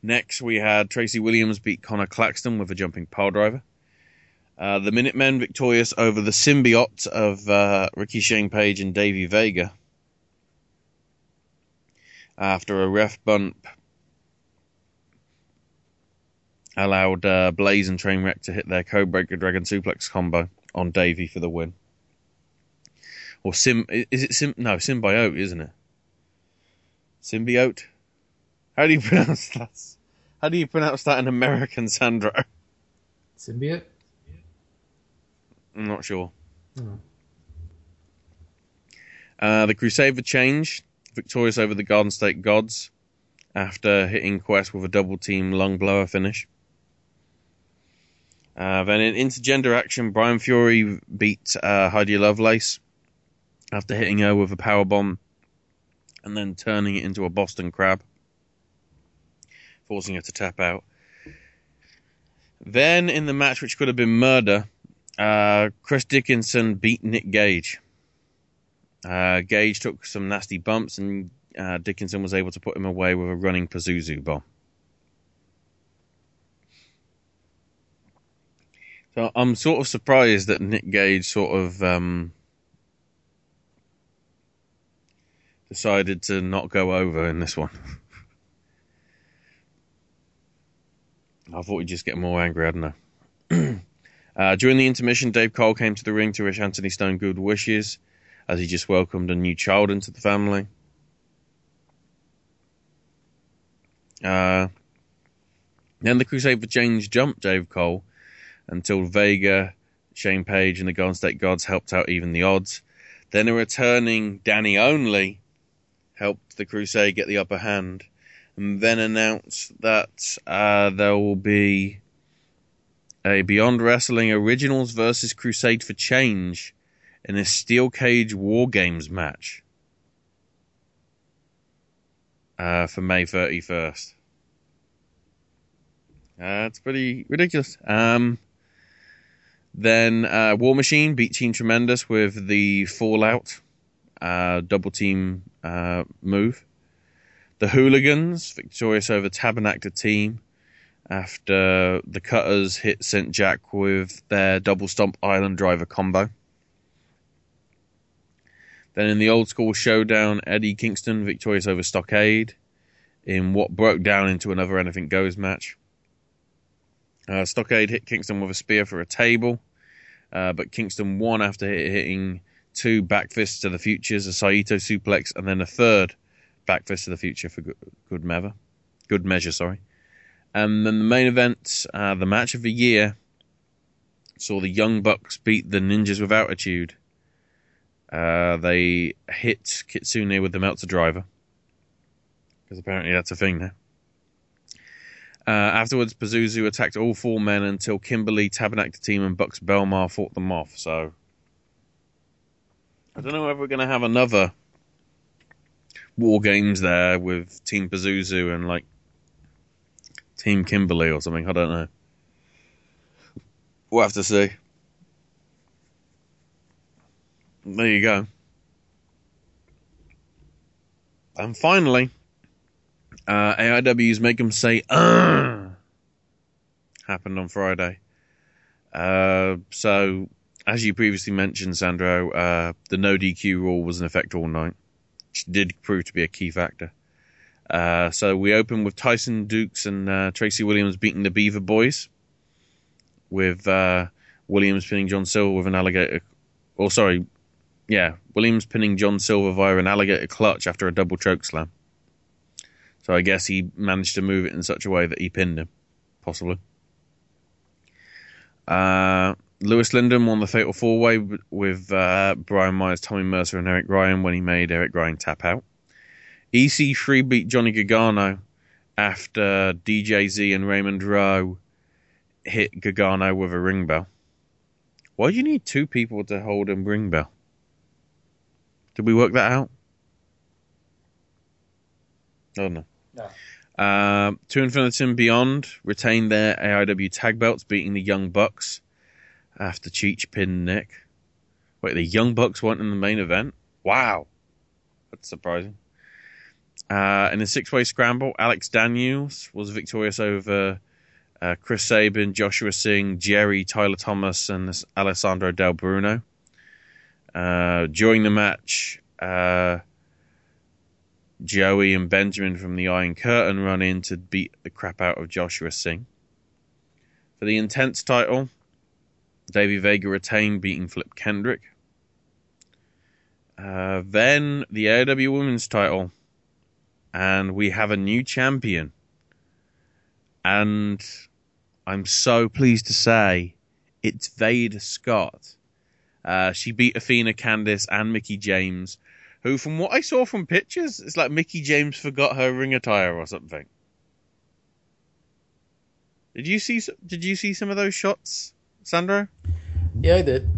Next, we had Tracy Williams beat Connor Claxton with a jumping driver. Uh, the Minutemen victorious over the symbiote of uh, Ricky Shane Page and Davey Vega after a ref bump allowed uh, Blaze and Trainwreck to hit their Codebreaker Dragon Suplex combo on Davey for the win. Or Sim, is it Sim? No, Symbiote, isn't it? Symbiote. How do you pronounce that? How do you pronounce that in American, Sandro? Symbiote. I'm not sure. Oh. Uh, the Crusader Change, victorious over the Garden State Gods after hitting Quest with a double team lung blower finish. Uh, then in intergender action, Brian Fury beat uh, Heidi Lovelace after hitting her with a power bomb and then turning it into a Boston Crab, forcing her to tap out. Then in the match, which could have been murder, uh, Chris Dickinson beat Nick Gage. Uh, Gage took some nasty bumps, and uh, Dickinson was able to put him away with a running Pazuzu bomb. So I'm sort of surprised that Nick Gage sort of um, decided to not go over in this one. I thought he'd just get more angry. I don't know. Uh, during the intermission, Dave Cole came to the ring to wish Anthony Stone good wishes as he just welcomed a new child into the family. Uh, then the Crusade for Change jumped Dave Cole until Vega, Shane Page, and the Golden State Gods helped out even the odds. Then a returning Danny Only helped the Crusade get the upper hand, and then announced that uh, there will be a Beyond Wrestling Originals versus Crusade for Change in a Steel Cage War Games match uh, for May 31st. Uh, it's pretty ridiculous. Um, Then uh, War Machine beat Team Tremendous with the Fallout uh, double team uh, move. The Hooligans victorious over Tabernacle Team after the Cutters hit St. Jack with their double stomp Island Driver combo. Then in the old school showdown, Eddie Kingston victorious over Stockade in what broke down into another Anything Goes match. Uh, Stockade hit Kingston with a spear for a table, uh, but Kingston won after hitting two back fists to the futures, a Saito suplex, and then a third back fist to the future for good, good measure. Good measure, sorry. And then the main event, uh, the match of the year, saw the Young Bucks beat the Ninjas with Altitude. Uh, they hit Kitsune with the Meltzer driver. Because apparently that's a thing now. Uh, afterwards, Pazuzu attacked all four men until Kimberly, Tabernacle Team, and Bucks Belmar fought them off. So, I don't know if we're going to have another War Games there with Team Pazuzu and like Team Kimberly or something. I don't know. We'll have to see. There you go. And finally, uh, AIW's them Say, uh, happened on Friday. Uh, so, as you previously mentioned, Sandro, uh, the no DQ rule was in effect all night, which did prove to be a key factor. Uh, so we opened with Tyson Dukes and uh, Tracy Williams beating the Beaver Boys, with uh, Williams pinning John Silver with an alligator. Or sorry, yeah, Williams pinning John Silver via an alligator clutch after a double choke slam. So I guess he managed to move it in such a way that he pinned him, possibly. Uh, Lewis Linden won the Fatal Four Way with uh, Brian Myers, Tommy Mercer, and Eric Ryan when he made Eric Ryan tap out. EC3 beat Johnny Gargano after DJZ and Raymond Rowe hit Gargano with a ring bell. Why do you need two people to hold a ring bell? Did we work that out? Oh no. No. Um, to Infinity and Beyond retained their AIW tag belts, beating the Young Bucks after Cheech pinned Nick. Wait, the Young Bucks weren't in the main event? Wow. That's surprising. Uh, in a six way scramble, Alex Daniels was victorious over uh, Chris Sabin, Joshua Singh, Jerry, Tyler Thomas, and Alessandro Del Bruno. Uh, during the match, uh, Joey and Benjamin from the Iron Curtain run in to beat the crap out of Joshua Singh. For the Intense title, Davey Vega retained, beating Flip Kendrick. Uh, then the AIW Women's title, and we have a new champion. And I'm so pleased to say it's Veda Scott. Uh, she beat Athena Candice and Mickie James, who, from what I saw from pictures, it's like Mickie James forgot her ring attire or something. Did you see? Did you see some of those shots, Sandro? Yeah, I did.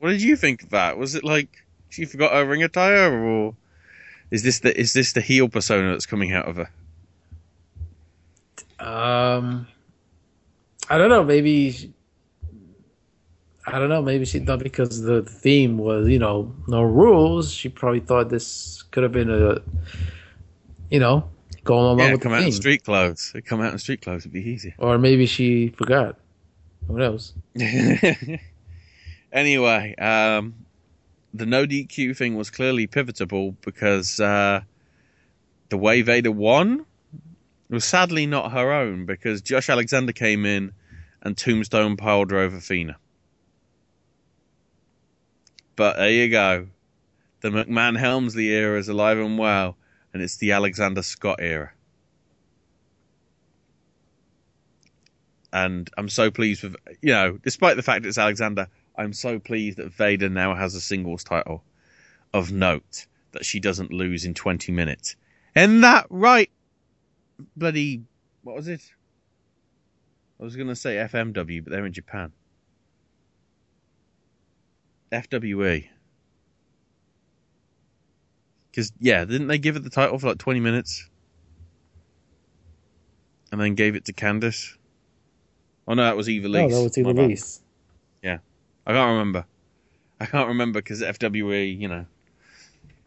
What did you think of that? Was it like she forgot her ring attire, or is this the is this the heel persona that's coming out of her? Um, I don't know. Maybe I don't know. Maybe she thought because the theme was you know no rules. She probably thought this could have been a you know going along Yeah, with come the out in street clothes. They come out in street clothes. It'd be easy. Or maybe she forgot. Who knows? anyway, um, the no DQ thing was clearly pivotal because uh, the way Veda won was sadly not her own because Josh Alexander came in and Tombstone pile drove Athena. But there you go. The McMahon Helmsley era is alive and well, and it's the Alexander Scott era. and I'm so pleased with you know, despite the fact it's Alexander, I'm so pleased that Veda now has a singles title of note that she doesn't lose in 20 minutes. And that right, bloody what was it? I was gonna say FMW, but they're in Japan. FWE. Because yeah, didn't they give it the title for like 20 minutes? And then gave it to Candice? Oh no, that was Eva No, Lees. that was Eva. Lees. Yeah, I can't remember. I can't remember because FWE, you know,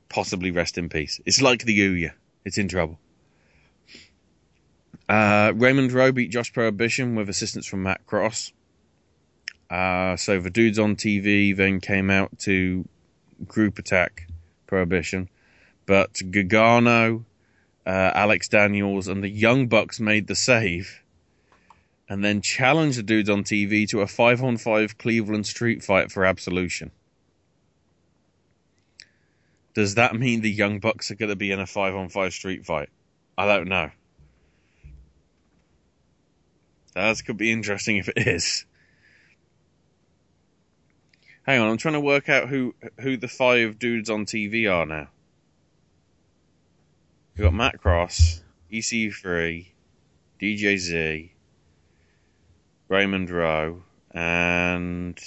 possibly rest in peace. It's like the Ouya. It's in trouble. Uh, Raymond Rowe beat Josh Prohibition with assistance from Matt Cross. Uh, so the dudes on TV then came out to group attack Prohibition, but Gargano, uh, Alex Daniels, and the Young Bucks made the save, and then challenged the dudes on TV to a five-on-five Cleveland street fight for absolution. Does that mean the Young Bucks are going to be in a five-on-five street fight? I don't know. That could be interesting if it is. Hang on, I'm trying to work out who who the five dudes on TV are now. We've got Matt Cross, EC3, DJ Z, Raymond Rowe, and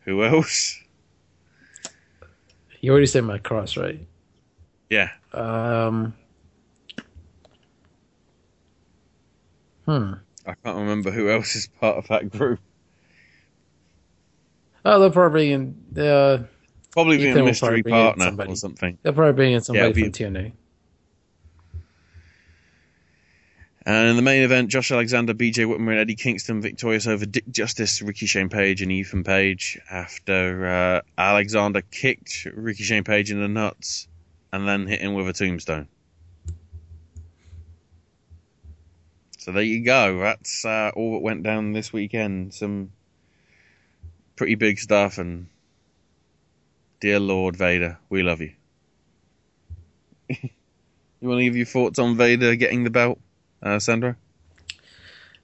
who else? You already said Matt cross, right? Yeah, Um. Hmm. I can't remember who else is part of that group. Oh, they'll probably in. Uh, Probably be a mystery partner or something. they'll probably bring in somebody it'll from TNA. And in the main event, Josh Alexander, BJ Whitmer, and Eddie Kingston victorious over Dick Justice, Ricky Shane Page, and Ethan Page after uh, Alexander kicked Ricky Shane Page in the nuts and then hit him with a tombstone. So there you go. That's uh, all that went down this weekend. Some pretty big stuff, and dear Lord Veda, we love you. you want to give your thoughts on Veda getting the belt? uh, Sandro?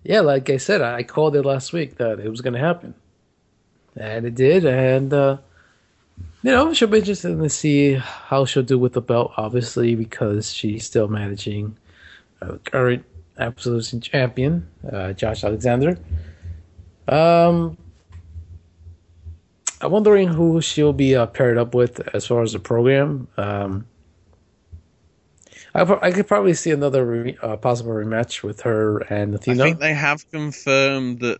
Yeah, like I said, I called it last week that it was going to happen, and it did. And uh, you know, she'll be interested to see how she'll do with the belt. Obviously, because she's still managing uh, current Absolution champion, uh, Josh Alexander. Um, I'm wondering who she'll be uh, paired up with as far as the program. Um, I, pro- I could probably see another re- uh, possible rematch with her and Athena. I think they have confirmed that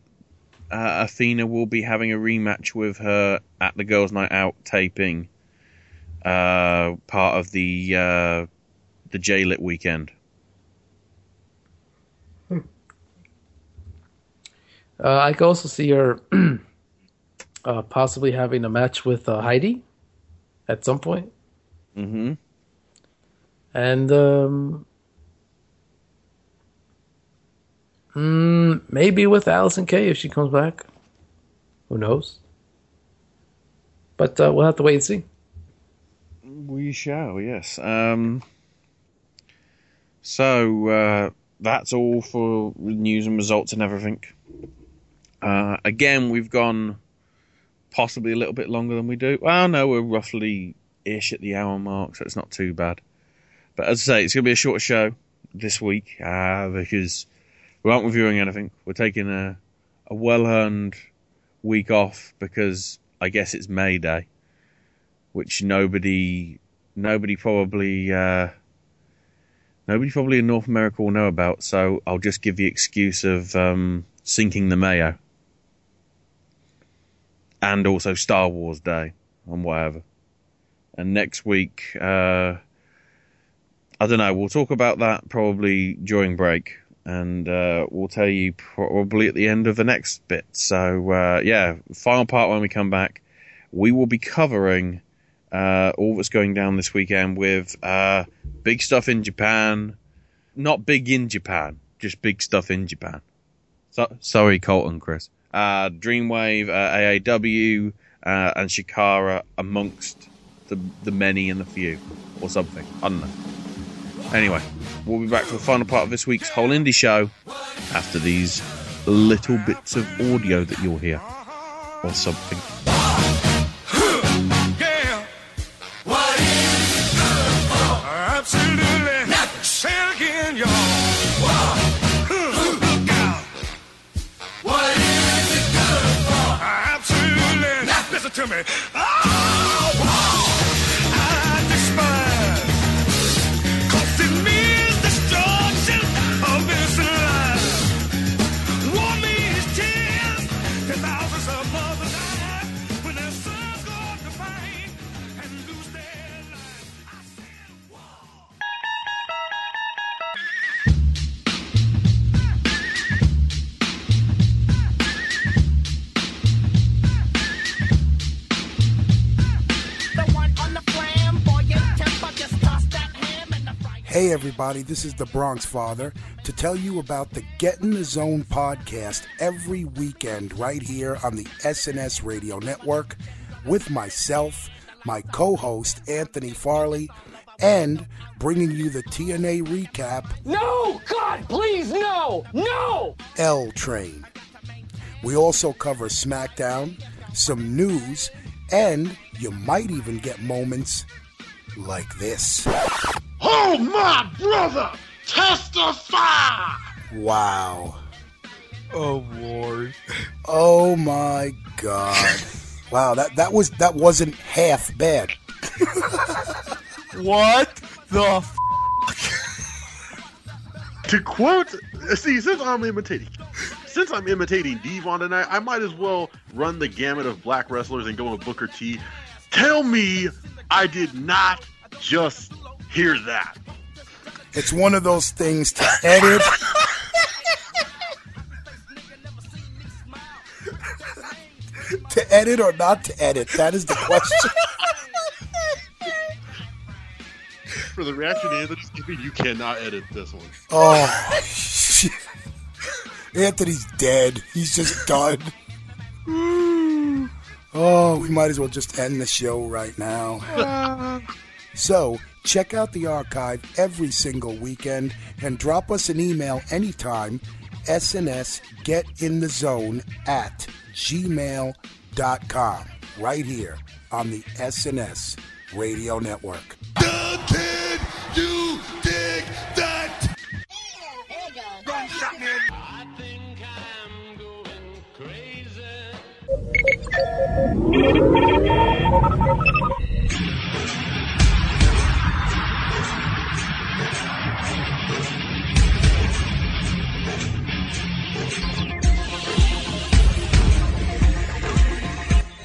uh, Athena will be having a rematch with her at the Girls' Night Out taping, uh, part of the uh, the J-Lit weekend. Uh, I could also see her uh, possibly having a match with uh, Heidi at some point, Mm-hmm. and um, mm, maybe with Allysin Kay if she comes back. Who knows? But uh, we'll have to wait and see. We shall, yes. Um, so uh, that's all for news and results and everything. Uh, again, we've gone possibly a little bit longer than we do. Well, no, we're roughly ish at the hour mark, so it's not too bad. But as I say, it's going to be a short show this week uh, because we aren't reviewing anything. We're taking a, a well earned week off because I guess it's May Day which nobody nobody probably uh, nobody probably in North America will know about. So I'll just give the excuse of um, Cinco de Mayo, and also Star Wars Day and whatever. And next week, uh, I don't know. We'll talk about that probably during break, and uh, we'll tell you probably at the end of the next bit. So uh, yeah, final part when we come back, we will be covering uh, all that's going down this weekend with uh, big stuff in Japan. Not big in Japan, just big stuff in Japan. So, sorry, Colton, Chris. Uh, Dreamwave, uh, AAW, uh, and Chikara amongst the the many and the few, or something. I don't know. Anyway, we'll be back for the final part of this week's Whole Indy Show after these little bits of audio that you'll hear, or something. To me. Oh, Hey, everybody, this is the Bronx Father to tell you about the Get in the Zone podcast every weekend right here on the SNS Radio Network with myself, my co host, Anthony Farley, and bringing you the TNA recap, No! God, please, no! No! L Train. We also cover SmackDown, some news, and you might even get moments like this. Oh, my brother! Testify! Wow. Oh Lord. Oh my god. Wow, that, that was that wasn't half bad. What the f- To quote, see, since I'm imitating, since I'm imitating Devon tonight, I might as well run the gamut of black wrestlers and go with Booker T. Tell me I did not just hear that. It's one of those things to edit. to edit or not to edit? That is the question. For the reaction Anthony's giving, you cannot edit this one. Oh, shit. Anthony's dead. He's just done. Oh, we might as well just end the show right now. So, check out the archive every single weekend and drop us an email anytime. SNS Get in the Zone at gmail.com. Right here on the SNS Radio Network. You dig that?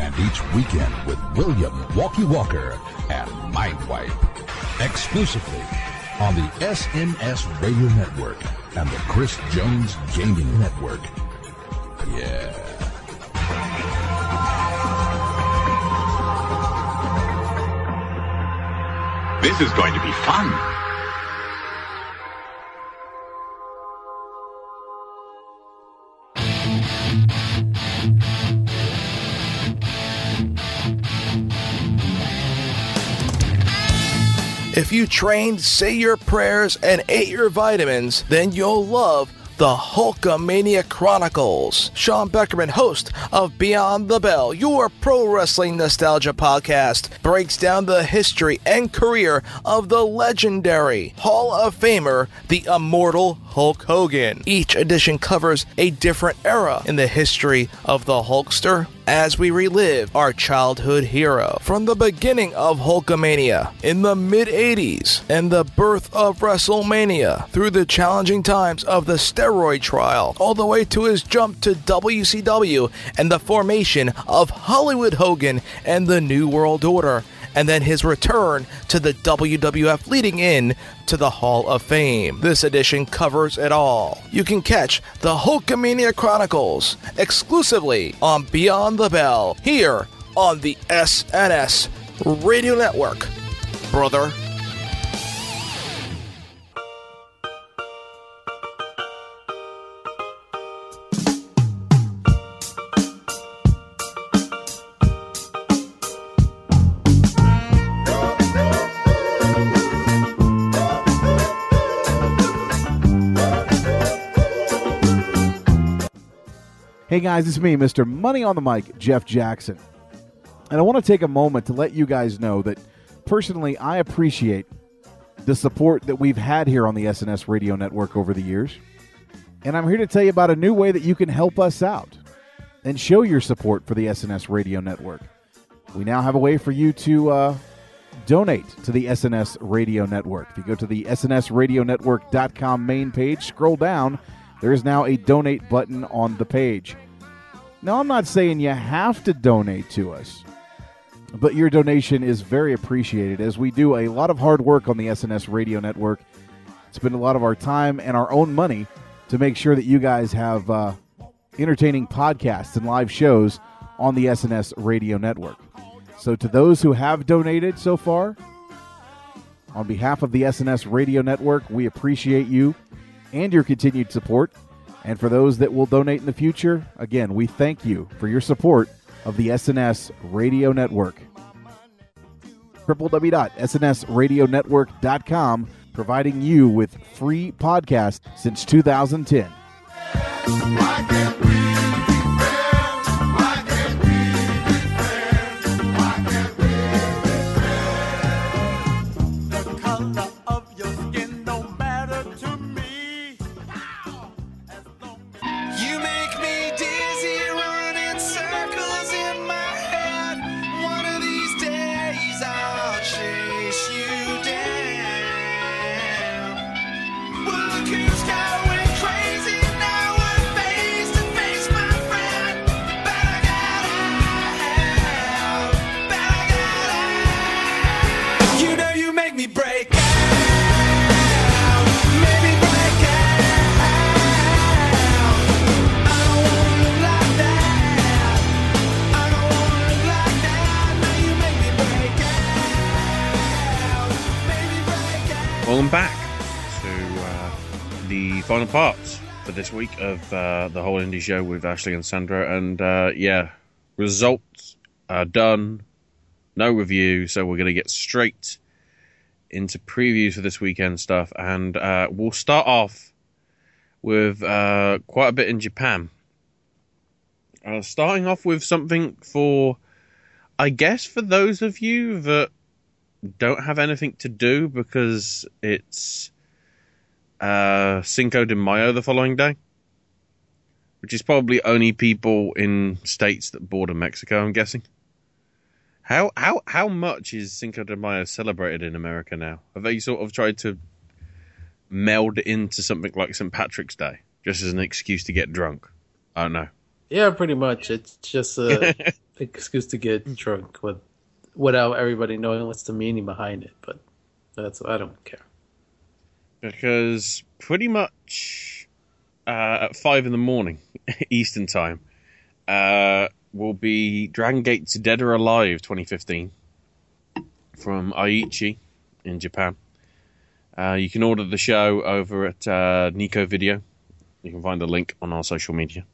And each weekend with William Walkie Walker and Mindwipe. Exclusively on the SNS Radio Network and the Chris Jones Gaming Network. Yeah. This is going to be fun. If you trained, say your prayers, and ate your vitamins, then you'll love the Hulkamania Chronicles. Sean Beckerman, host of Beyond the Bell, your pro wrestling nostalgia podcast, breaks down the history and career of the legendary Hall of Famer, the immortal Hulk Hogan. Each edition covers a different era in the history of the Hulkster as we relive our childhood hero. From the beginning of Hulkamania in the mid 80s and the birth of WrestleMania through the challenging times of the steroid trial, all the way to his jump to WCW and the formation of Hollywood Hogan and the New World Order and then his return to the WWF leading in to the Hall of Fame. This edition covers it all. You can catch the Hulkamania Chronicles exclusively on Beyond the Bell here on the SNS Radio Network. Brother. Hey guys, it's me, Mr. Money on the Mic, Jeff Jackson. And I want to take a moment to let you guys know that personally, I appreciate the support that we've had here on the SNS Radio Network over the years. And I'm here to tell you about a new way that you can help us out and show your support for the SNS Radio Network. We now have a way for you to uh, donate to the SNS Radio Network. If you go to the SNSRadioNetwork.com main page, scroll down, there is now a donate button on the page. Now, I'm not saying you have to donate to us, but your donation is very appreciated as we do a lot of hard work on the SNS Radio Network. Spend a lot of our time and our own money to make sure that you guys have uh, entertaining podcasts and live shows on the SNS Radio Network. So, to those who have donated so far, on behalf of the SNS Radio Network, we appreciate you and your continued support. And for those that will donate in the future, again, we thank you for your support of the SNS Radio Network. www.snsradionetwork.com, providing you with free podcasts since 2010. Back to uh, the final parts for this week of uh, the Whole Indy Show with Ashley and Sandro. And uh, yeah, results are done. No review, so we're going to get straight into previews for this weekend stuff. And uh, we'll start off with uh, quite a bit in Japan. Uh, starting off with something for, I guess, for those of you that don't have anything to do because it's uh, Cinco de Mayo the following day, which is probably only people in states that border Mexico. I'm guessing. How how how much is Cinco de Mayo celebrated in America now? Have they sort of tried to meld it into something like St. Patrick's Day, just as an excuse to get drunk? I don't know. Yeah, pretty much. It's just an excuse to get drunk with without everybody knowing what's the meaning behind it. But that's I don't care. because pretty much uh, at five in the morning Eastern time uh, will be Dragon Gate's Dead or Alive 2015 from Aichi in Japan. Uh, you can order the show over at uh, Nico Video. You can find the link on our social media.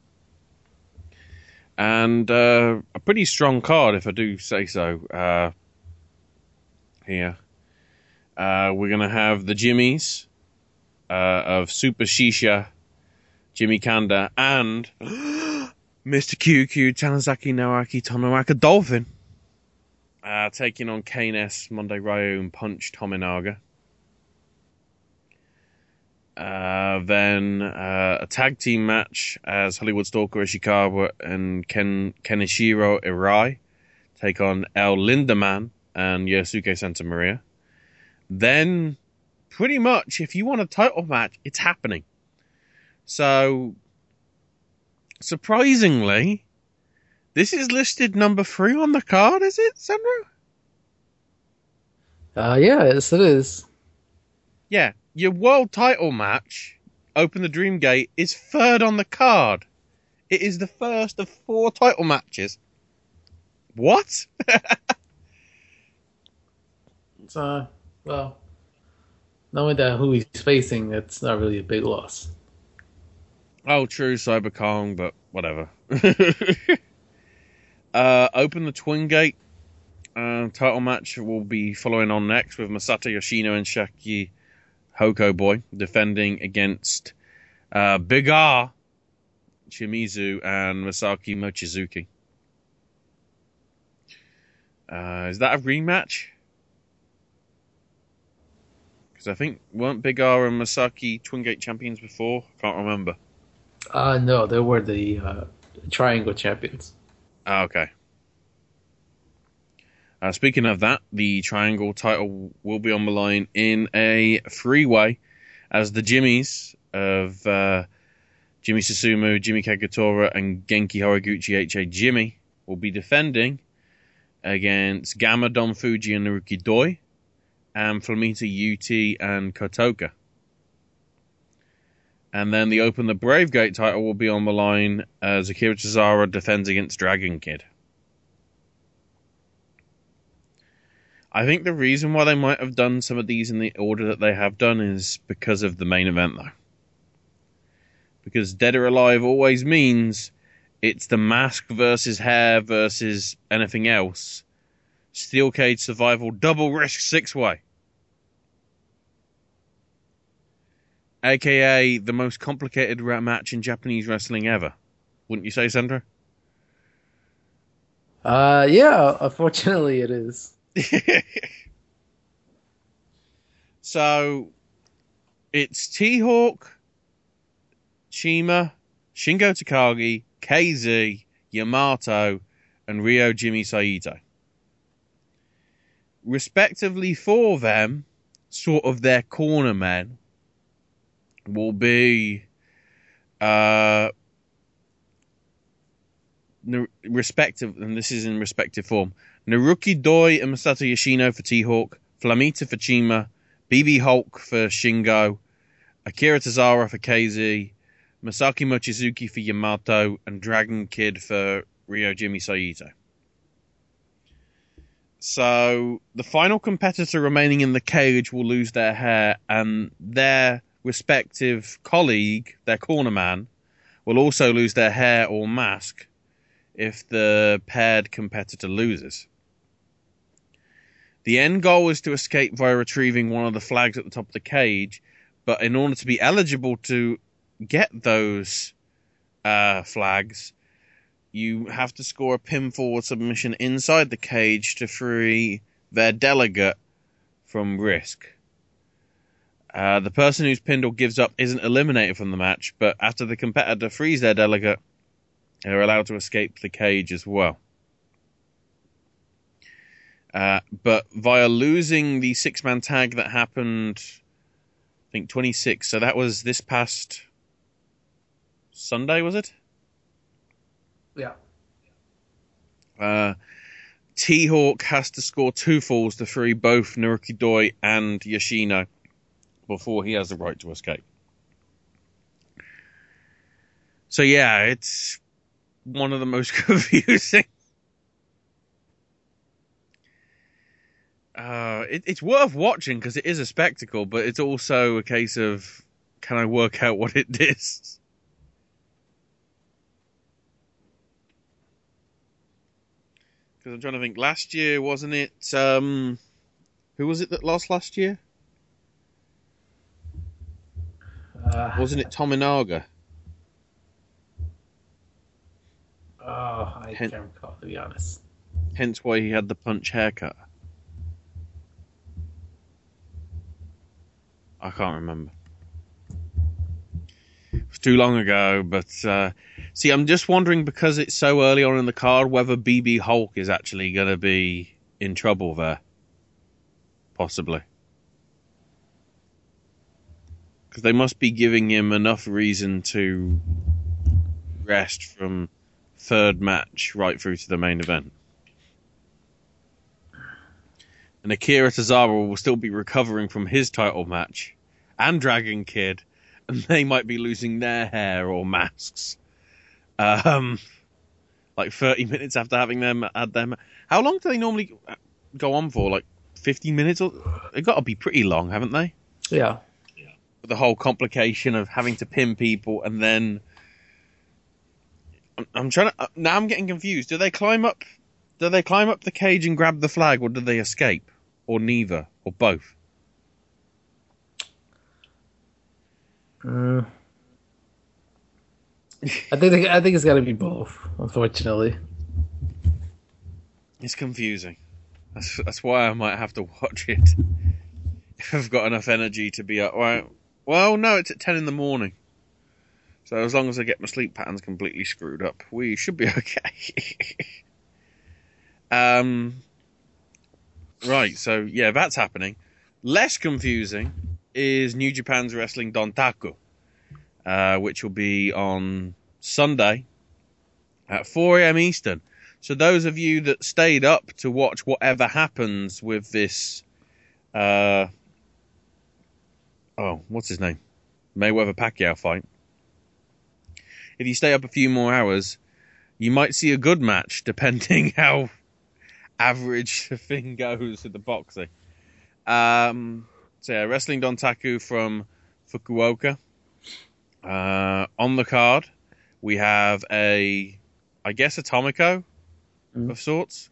And uh, a pretty strong card, if I do say so, uh, here. Uh, we're to have the Jimmies uh, of Super Shisa, Jimmy Kanda, and Mr. QQ, Tanizaki Naoki Toyonaka Dolphin, uh, taking on Kane S, Monday Ryu, and Punch Tominaga. Uh, then uh, a tag team match as Hollywood Stalker Ishikawa and Ken Kenichiro Arai take on El Lindaman and Yosuke Santa Maria. Then, pretty much, if you want a title match, it's happening. So, surprisingly, this is listed number three on the card, is it, Sandro? Uh, yeah, yes, it is. Yeah, your world title match, Open the Dream Gate, is third on the card. It is the first of four title matches. What? Uh, well, knowing that who he's facing, it's not really a big loss. Oh, true, Cyber Kong, but whatever. uh, open the Twin Gate. Uh, title match will be following on next with Masato Yoshino and Shaki Hoko Boy defending against uh, Big R, Shimizu, and Masaki Mochizuki. Uh, is that a rematch? Because I think weren't Big R and Masaki Twin Gate champions before? I can't remember. Uh, no, they were the uh, Triangle champions. Ah, okay. Uh, speaking of that, the Triangle title will be on the line in a three way as the Jimmies of uh, Jimmy Susumu, Jimmy Kagetora, and Genki Horiguchi HA Jimmy will be defending against Gamma Don Fujii and Naruki Doi, and Flamita UT and Kotoka. And then the Open the Brave Gate title will be on the line as Akira Tozawa defends against Dragon Kid. I think the reason why they might have done some of these in the order that they have done is because of the main event, though. Because Dead or Alive always means it's the mask versus hair versus anything else. Steel cage survival double risk six way. AKA the most complicated match in Japanese wrestling ever. Wouldn't you say, Sandro? Uh, yeah. Unfortunately, it is. So it's T Hawk, Shima, Shingo Takagi, KZ, Yamato, and Ryo Jimmy Saito. Respectively for them, sort of their corner men will be uh respective and this is in respective form. Naruki Doi and Masato Yoshino for T Hawk, Flamita for Chima, BB Hulk for Shingo, Akira Tozawa for KZ, Masaki Mochizuki for Yamato, and Dragon Kid for Ryo Jimmy Saito. So the final competitor remaining in the cage will lose their hair, and their respective colleague, their corner man, will also lose their hair or mask if the paired competitor loses. The end goal is to escape via retrieving one of the flags at the top of the cage, but in order to be eligible to get those uh, flags, you have to score a pinfall or submission inside the cage to free their delegate from risk. Uh, the person who's pinned or gives up isn't eliminated from the match, but after the competitor frees their delegate, they're allowed to escape the cage as well. Uh, but via losing the six man tag that happened, I think 26, so that was this past Sunday, was it? Yeah. Uh, T Hawk has to score two falls to free both Naruki Doi and Yoshino before he has the right to escape. So yeah, it's one of the most confusing. Uh, it, it's worth watching because it is a spectacle, but it's also a case of can I work out what it is? Because I'm trying to think. Last year, wasn't it? Um, who was it that lost last year? Uh, Wasn't it Tominaga? oh, I Hen- can't recall to be honest. Hence why he had the punch haircut. I can't remember. It was too long ago, but uh, see, I'm just wondering because it's so early on in the card whether BB Hulk is actually going to be in trouble there. Possibly. Because they must be giving him enough reason to rest from third match right through to the main event. And Akira Tozawa will still be recovering from his title match, and Dragon Kid, and they might be losing their hair or masks. Um, like 30 minutes after having them had them. How long do they normally go on for? Like 15 minutes? Or They've got to be pretty long, haven't they? Yeah. yeah. the whole complication of having to pin people and then I'm, I'm trying to now I'm getting confused. Do they climb up? Do they climb up the cage and grab the flag, or do they escape, or neither, or both? Uh, I think I think it's got to be both. Unfortunately. It's confusing. That's that's why I might have to watch it if I've got enough energy to be up. Well, well, no, it's at ten in the morning. So as long as I get my sleep patterns completely screwed up, we should be okay. um, right. So yeah, that's happening. Less confusing is New Japan's wrestling Dontaku. uh, which will be on Sunday at 4 a.m. Eastern. So those of you that stayed up to watch whatever happens with this, uh, oh, what's his name, Mayweather Pacquiao fight. If you stay up a few more hours, you might see a good match, depending how average the thing goes with the boxing. Um, yeah, Wrestling Dontaku from Fukuoka. Uh, on the card, we have a, I guess, a Tomiko of sorts.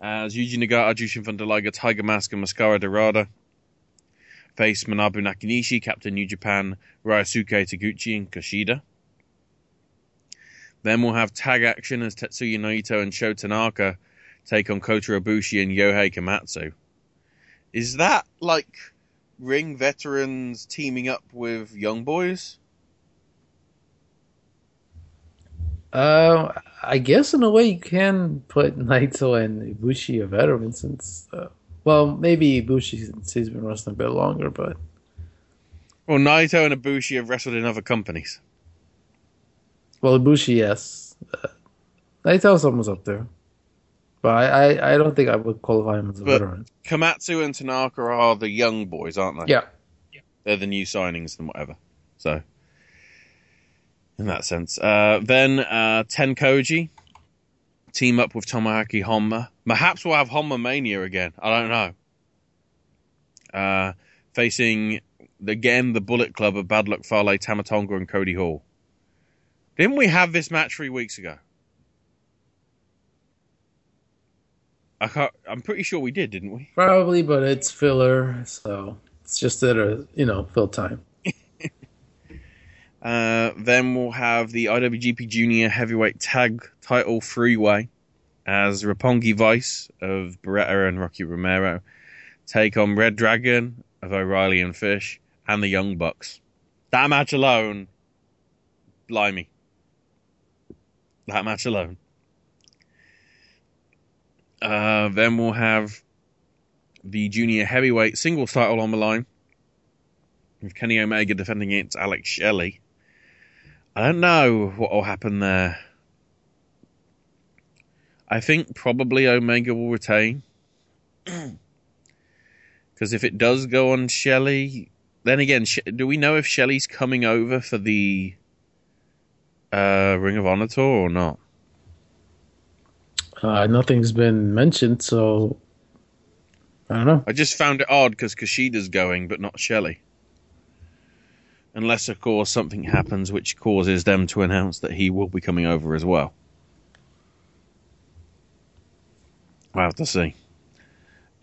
As Yuji Nagata, Jushin Thunder Liger, Tiger Mask, and Mascara Dorada face Manabu Nakanishi, Captain New Japan, Ryusuke Taguchi, and Kushida. Then we'll have tag action as Tetsuya Naito and Sho Tanaka take on Kota Ibushi and Yohei Komatsu. Is that like ring veterans teaming up with young boys? Uh, I guess in a way you can put Naito and Ibushi a veteran since, uh, well, maybe Ibushi since he's been wrestling a bit longer, but Well, Naito and Ibushi have wrestled in other companies. well, Ibushi, yes. Uh, Naito's almost up there, but I, I, I don't think I would qualify him as a But veteran. Komatsu and Tanaka are the young boys, aren't they? Yeah. They're the new signings and whatever. So, in that sense. Uh, then uh, Tenkoji team up with Tomoaki Honma. Perhaps we'll have Honma Mania again. I don't know. Uh, facing again the Bullet Club of Bad Luck Fale, Tama Tonga, and Cody Hall. Didn't we have this match three weeks ago? I can't, I'm pretty sure we did, didn't we? Probably, but it's filler, so it's just that uh, you know fill time. Uh, then we'll have the IWGP Junior Heavyweight Tag Title Three-Way as Roppongi Vice of Beretta and Rocky Romero take on Red Dragon of O'Reilly and Fish and the Young Bucks. That match alone, blimey. That match alone. Uh, then we'll have the Junior Heavyweight Singles title on the line with Kenny Omega defending against Alex Shelley. I don't know what will happen there. I think probably Omega will retain. Because if it does go on Shelley, then again, do we know if Shelley's coming over for the uh, Ring of Honor tour or not? Uh, nothing's been mentioned, so I don't know. I just found it odd because Kushida's going, but not Shelley. Unless, of course, something happens which causes them to announce that he will be coming over as well. We'll have to see.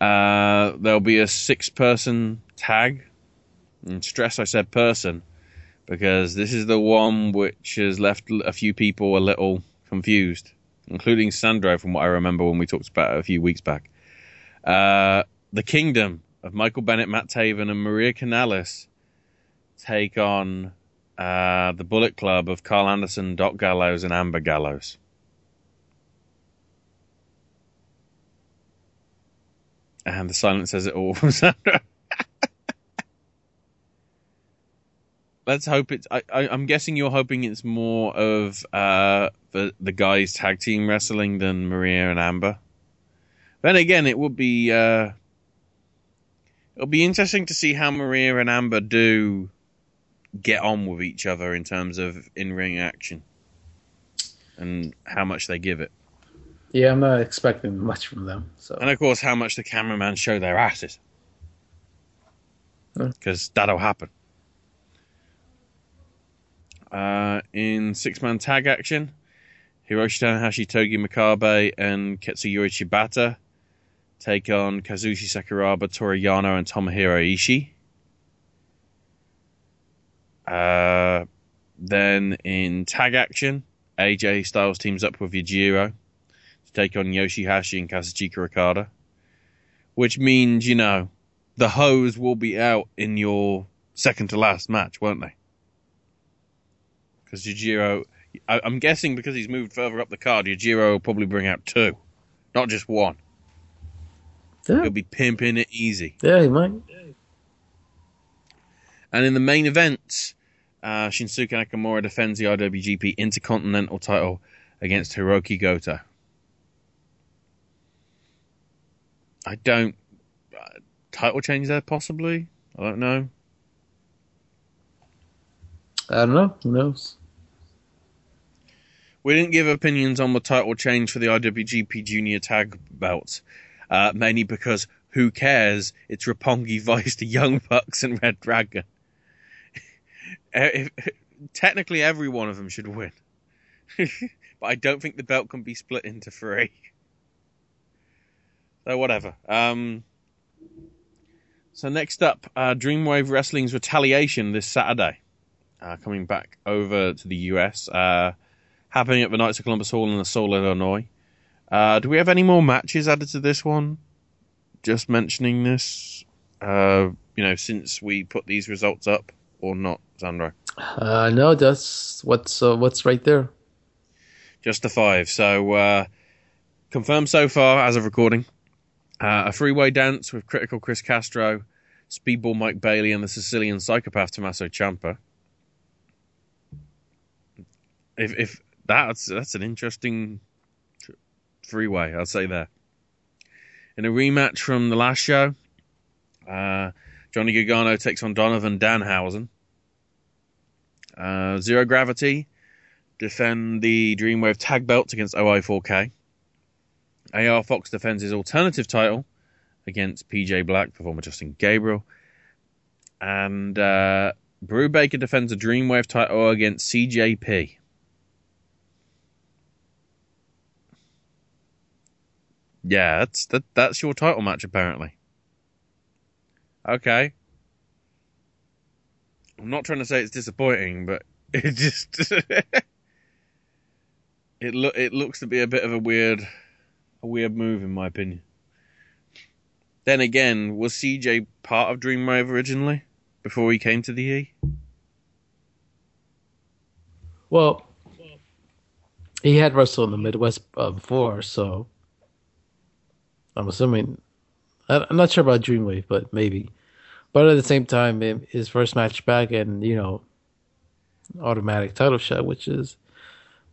Uh, there'll be a six person tag. And stress I said person because this is the one which has left a few people a little confused, including Sandro, from what I remember when we talked about it a few weeks back. Uh, the Kingdom of Michael Bennett, Matt Taven, and Maria Kanellis take on uh, the Bullet Club of Karl Anderson, Doc Gallows, and Amber Gallows. And the silence says it all from Sandro. Let's hope it's. I, I'm guessing you're hoping it's more of uh, the the guys tag team wrestling than Maria and Amber. Then again, it would be uh, it'll be interesting to see how Maria and Amber do get on with each other in terms of in ring action and how much they give it. Yeah, I'm not expecting much from them. So And of course, how much the cameraman show their asses. Because that'll happen. Uh, in six man tag action, Hiroshi Tanahashi, Togi Makabe, and Katsuyori Shibata take on Kazushi Sakuraba, Toru Yano, and Tomohiro Ishii. Uh, then in tag action, AJ Styles teams up with Yujiro to take on Yoshihashi and Kazuchika Okada. Which means, you know, the hose will be out in your second to last match, won't they? Because Yujiro, I, I'm guessing because he's moved further up the card, Yujiro will probably bring out two, not just one. Yeah. He'll be pimping it easy. yeah, he might. And in the main event, uh, Shinsuke Nakamura defends the IWGP Intercontinental title against Hiroki Goto. I don't. Uh, title change there, possibly? I don't know. I don't know. Who knows? We didn't give opinions on the title change for the IWGP Junior Tag belts, uh, mainly because who cares? It's Roppongi Vice, the Young Bucks, and Red Dragon. If- technically, every one of them should win, but I don't think the belt can be split into three. So whatever. Um, so next up, uh, Dreamwave Wrestling's Retaliation this Saturday, uh, coming back over to the US, uh, happening at the Knights of Columbus Hall in Seoul, Illinois. Uh, do we have any more matches added to this one? Just mentioning this, uh, you know, since we put these results up or not, Sandro? Uh, no, that's what's uh, what's right there. Just the five. So, uh, confirmed so far as of recording. Uh, a three-way dance with Critical Chris Castro, Speedball Mike Bailey, and the Sicilian psychopath Tommaso Ciampa. If if that's that's an interesting three-way, I'd say there. In a rematch from the last show, uh, Johnny Gargano takes on Donovan Danhausen. Uh, Zero Gravity defend the Dreamwave tag belts against OI4K. AR Fox defends his alternative title against PJ Black, performer Justin Gabriel. And uh, Brew Baker defends the Dreamwave title against CJP. Yeah, that's that, that's your title match apparently. Okay. I'm not trying to say it's disappointing, but it just it look it looks to be a bit of a weird a weird move in my opinion. Then again, was CJ part of Dreamwave originally before he came to the E? Well, he had wrestled in the Midwest uh, before, so I'm assuming. I'm not sure about Dreamwave, but maybe. But at the same time, it- his first match back and you know, automatic title shot, which is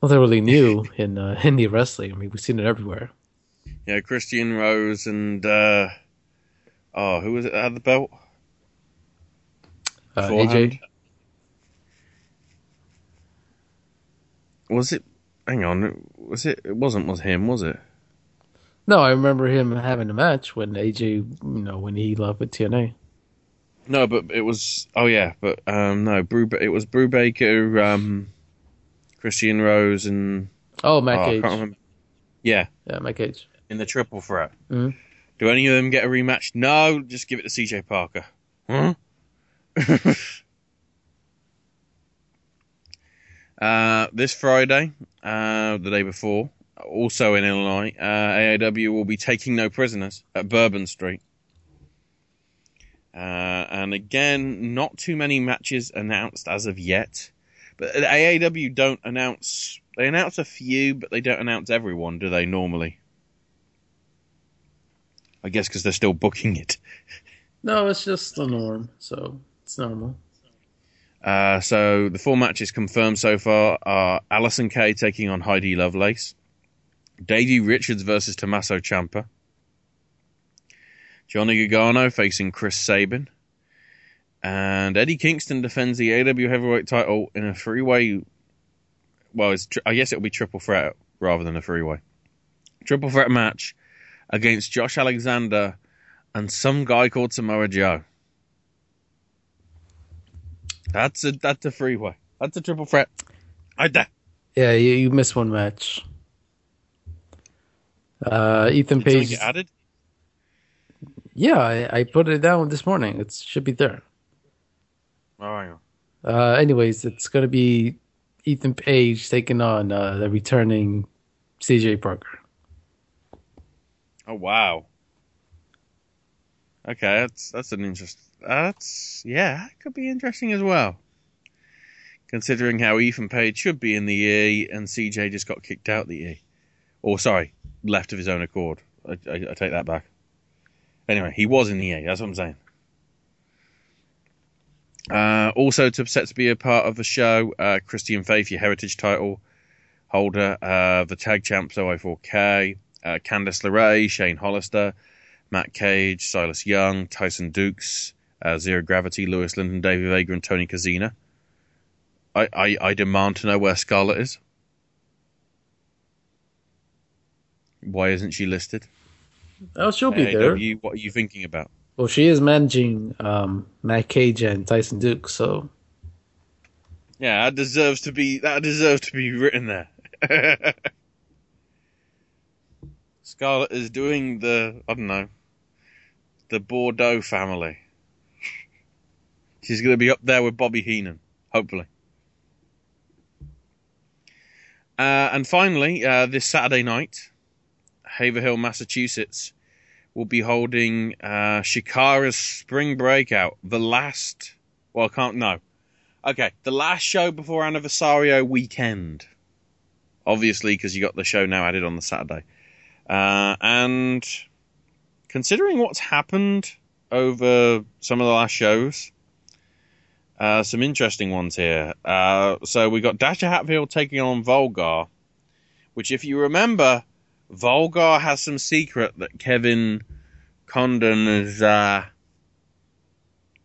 nothing really new in uh, indie wrestling. I mean, we've seen it everywhere. Yeah, Christian Rose and uh oh, who was it that had the belt? Uh? AJ, Was it? Hang on, was it? It wasn't. Was him? Was it? No, I remember him having a match when AJ, you know, when he left with TNA. No, but it was. Oh yeah, but um no, Brew. It was Brew Baker, um, Christian Rose, and Oh, Matt oh, Cage. Yeah, Yeah, Matt Cage. in the triple threat. Mhm. Do any of them get a rematch? No, just give it to CJ Parker. Huh? uh, this Friday, uh, the day before, also in Illinois, uh, AAW will be taking no prisoners at Bourbon Street. Uh, and again, not too many matches announced as of yet. But AAW don't announce. They announce a few, but they don't announce everyone, do they? Normally, I guess because they're still booking it. No, it's just the norm, so it's normal. Uh, so the four matches confirmed so far are Allysin Kay taking on Heidi Lovelace, Davey Richards versus Tommaso Ciampa, Johnny Gargano facing Chris Sabin, and Eddie Kingston defends the AW Heavyweight title in a three-way. Well, it's tri- I guess it'll be triple threat rather than a three-way. Triple threat match against Josh Alexander and some guy called Samoa Joe. That's a that's a three-way. That's a triple threat. I da- Yeah, you, you missed one match. Uh, Ethan Did Page. get added? Yeah, I, I put it down this morning. It should be there. Oh, hang on. Uh, anyways, it's gonna be Ethan Page taking on uh, the returning CJ Parker. Oh wow. Okay, that's that's an interest. That's yeah, that could be interesting as well. Considering how Ethan Page should be in the E and CJ just got kicked out the E, or sorry, left of his own accord. I, I, I take that back. Anyway, he was in the E. That's what I'm saying. Uh, also to set to be a part of the show, uh, Christian Faith, your heritage title holder, uh, the tag champs OI4K, uh, Candice LeRae, Shane Hollister, Matt Cage, Silas Young, Tyson Dukes, uh, Zero Gravity, Louis Lyndon, David Vega, and Tony Kozina. I, I, I demand to know where Scarlett is. Why isn't she listed? Oh, she'll be there. What are you thinking about? Well, she is managing um, Matt Cage and Tyson Duke, so Yeah, that deserves to be that deserves to be written there. Scarlett is doing the I don't know the Bordeaux family. She's going to be up there with Bobby Heenan, hopefully. Uh, and finally, uh, this Saturday night, Haverhill, Massachusetts, will be holding uh, Chikara's Spring Breakout, the last. Well, I can't no. Okay, the last show before Anniversario weekend. Obviously, because you got the show now added on the Saturday. Uh, and considering what's happened over some of the last shows, uh, some interesting ones here. Uh, so we got Dasher Hatfield taking on Volgar, which, if you remember, Volgar has some secret that Kevin Condon is uh,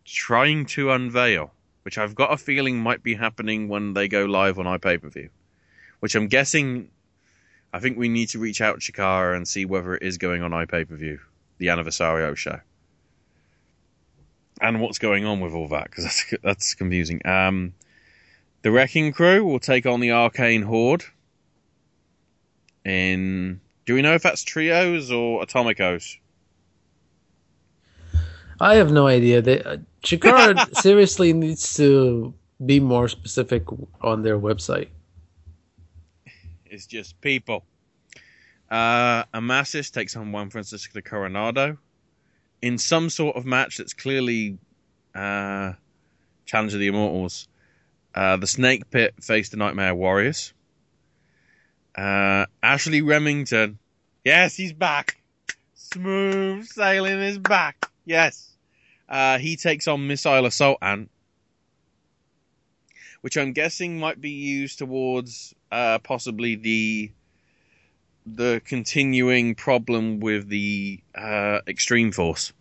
trying to unveil, which I've got a feeling might be happening when they go live on iPay per view. Which I'm guessing, I think we need to reach out to Chikara and see whether it is going on iPay per view, the Anniversario show and what's going on with all that because that's that's confusing. Um, the Wrecking Crew will take on the Arcane Horde. In do we know if that's trios or atomicos? I have no idea. They, uh, Chikara seriously needs to be more specific on their website. It's just people. Uh, Amasis takes on Juan Francisco Coronado in some sort of match that's clearly uh, Challenge of the Immortals. Uh, the Snake Pit face the Nightmare Warriors. Uh, Ashley Remington. Yes, he's back. Smooth sailing is back. Yes. Uh, he takes on Missile Assault Ant, which I'm guessing might be used towards uh, possibly the the continuing problem with the uh, Extreme Force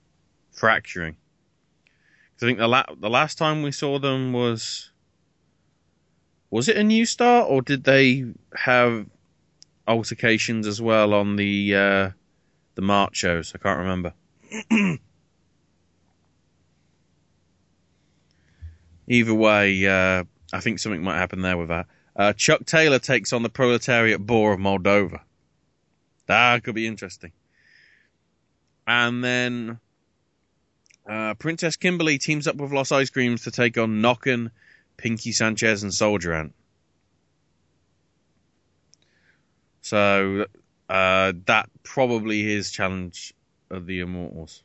fracturing. I think the la- the last time we saw them was was it a new start or did they have altercations as well on the uh, the March shows? I can't remember. Either way, uh, I think something might happen there with that. Uh, Chuck Taylor takes on the proletariat boar of Moldova. That could be interesting. And then uh, Princess Kimberly teams up with Los Ice Creams to take on Nøkken, Pinky Sanchez, and Soldier Ant. So uh, that probably is challenge of the Immortals.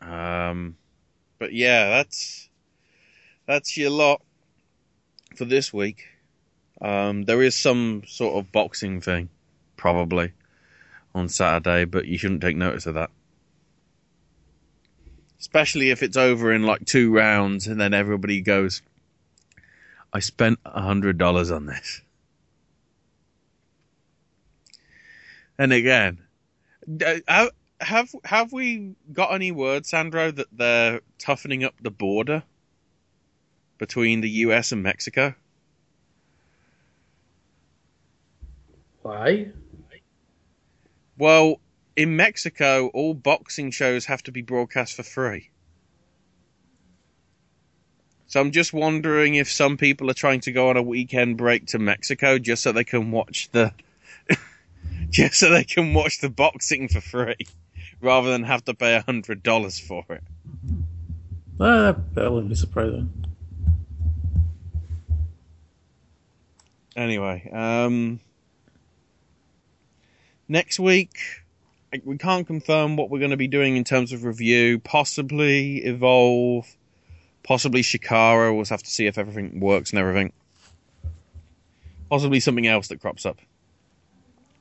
Um, but yeah, that's that's your lot for this week. Um, there is some sort of boxing thing, probably, on Saturday, but you shouldn't take notice of that. Especially if it's over in like two rounds and then everybody goes, I spent a hundred dollars on this. And again, have have have we got any word, Sandro, that they're toughening up the border between the U.S. and Mexico? Why? Well, in Mexico, all boxing shows have to be broadcast for free. So I'm just wondering if some people are trying to go on a weekend break to Mexico just so they can watch the just so they can watch the boxing for free rather than have to pay a hundred dollars for it. Uh, that wouldn't be surprising. Anyway, um, next week we can't confirm what we're going to be doing in terms of review. Possibly evolve, possibly Chikara. We'll have to see if everything works and everything. Possibly something else that crops up.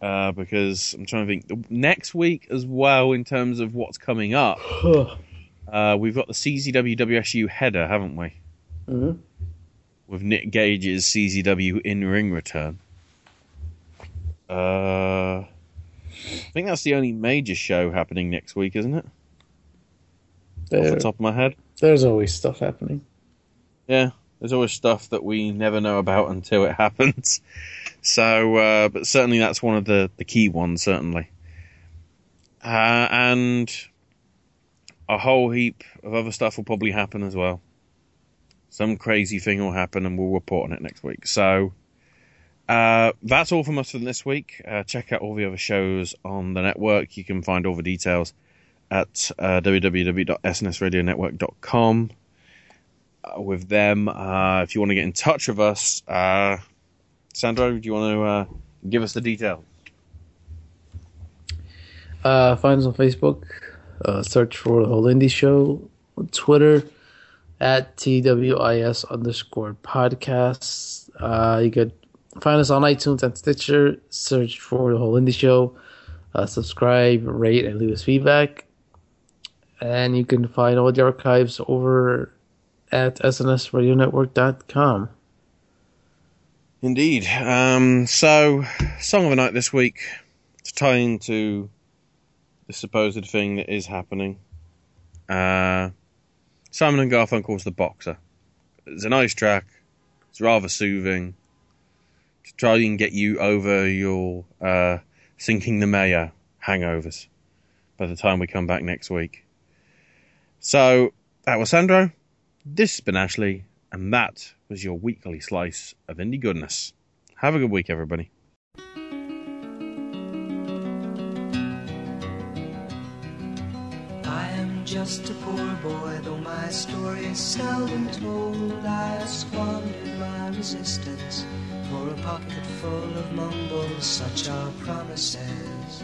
Uh, because I'm trying to think next week as well in terms of what's coming up. Uh, we've got the CZW WSU header, haven't we? Mhm. With Nick Gage's CZW in ring return. Uh, I think that's the only major show happening next week, isn't it? Off the top of my head. There's always stuff happening. Yeah, there's always stuff that we never know about until it happens. So, uh, but certainly that's one of the, the key ones, certainly. Uh, and a whole heap of other stuff will probably happen as well. Some crazy thing will happen, and we'll report on it next week. So, uh, that's all from us for this week. Uh, check out all the other shows on the network. You can find all the details at uh, www.snsradionetwork.com uh, with them. Uh, if you want to get in touch with us, uh, Sandro, do you want to uh, give us the details? Uh, find us on Facebook. Search for the Whole Indy Show on Twitter at TWIS underscore podcasts. You could find us on iTunes and Stitcher. Search for the Whole Indy Show. Uh, subscribe, rate, and leave us feedback. And you can find all the archives over at snsradionetwork.com. Indeed. Um, so, song of the night this week to tie into the supposed thing that is happening. Uh, Simon and Garfunkel's The Boxer. It's a nice track. It's rather soothing to try and get you over your uh, Cinco de Mayo hangovers by the time we come back next week. So, that was Sandro. This has been Ashley, and that was your weekly slice of indie goodness. Have a good week, everybody. I am just a poor boy, though my story is seldom told. I squandered my resistance for a pocket full of mumbles, such are promises.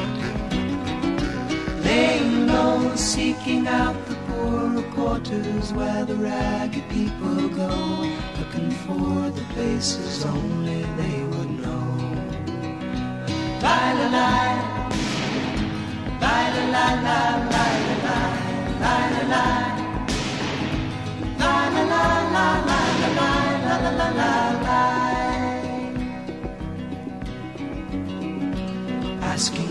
Low, seeking out the poorer quarters where the ragged people go, looking for the places only they would know. La la la. La la la la la la la la la La la la la la la la la Asking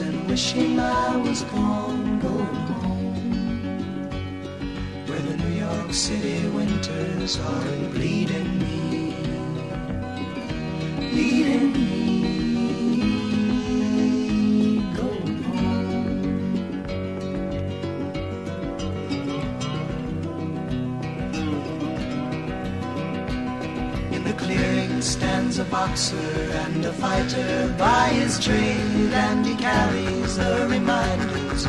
And wishing I was gone, going home. Where the New York City winters are bleeding me leading me boxer and a fighter by his trade, and he carries the reminders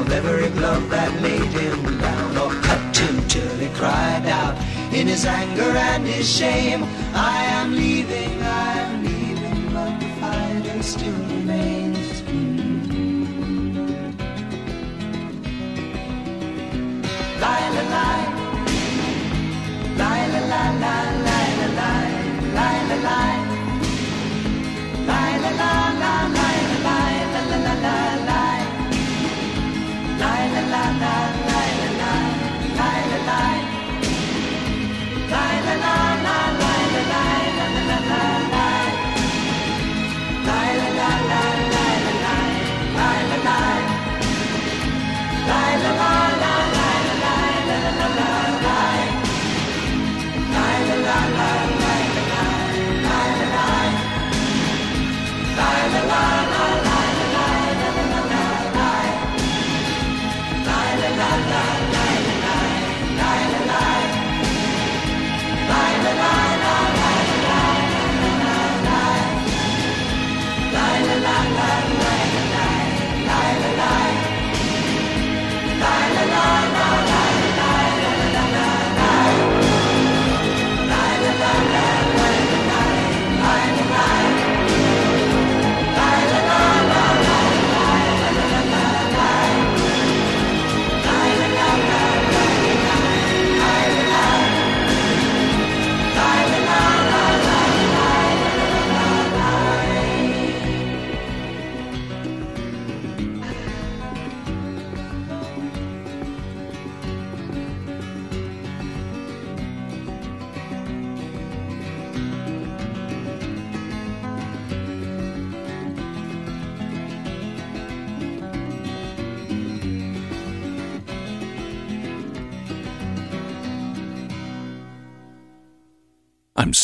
of every glove that laid him down or cut him till he cried out. in his anger and his shame. I am leaving, I am leaving, but the fighting still remains. La la la la la la la la la, la la la, la La la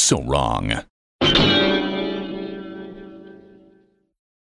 so wrong.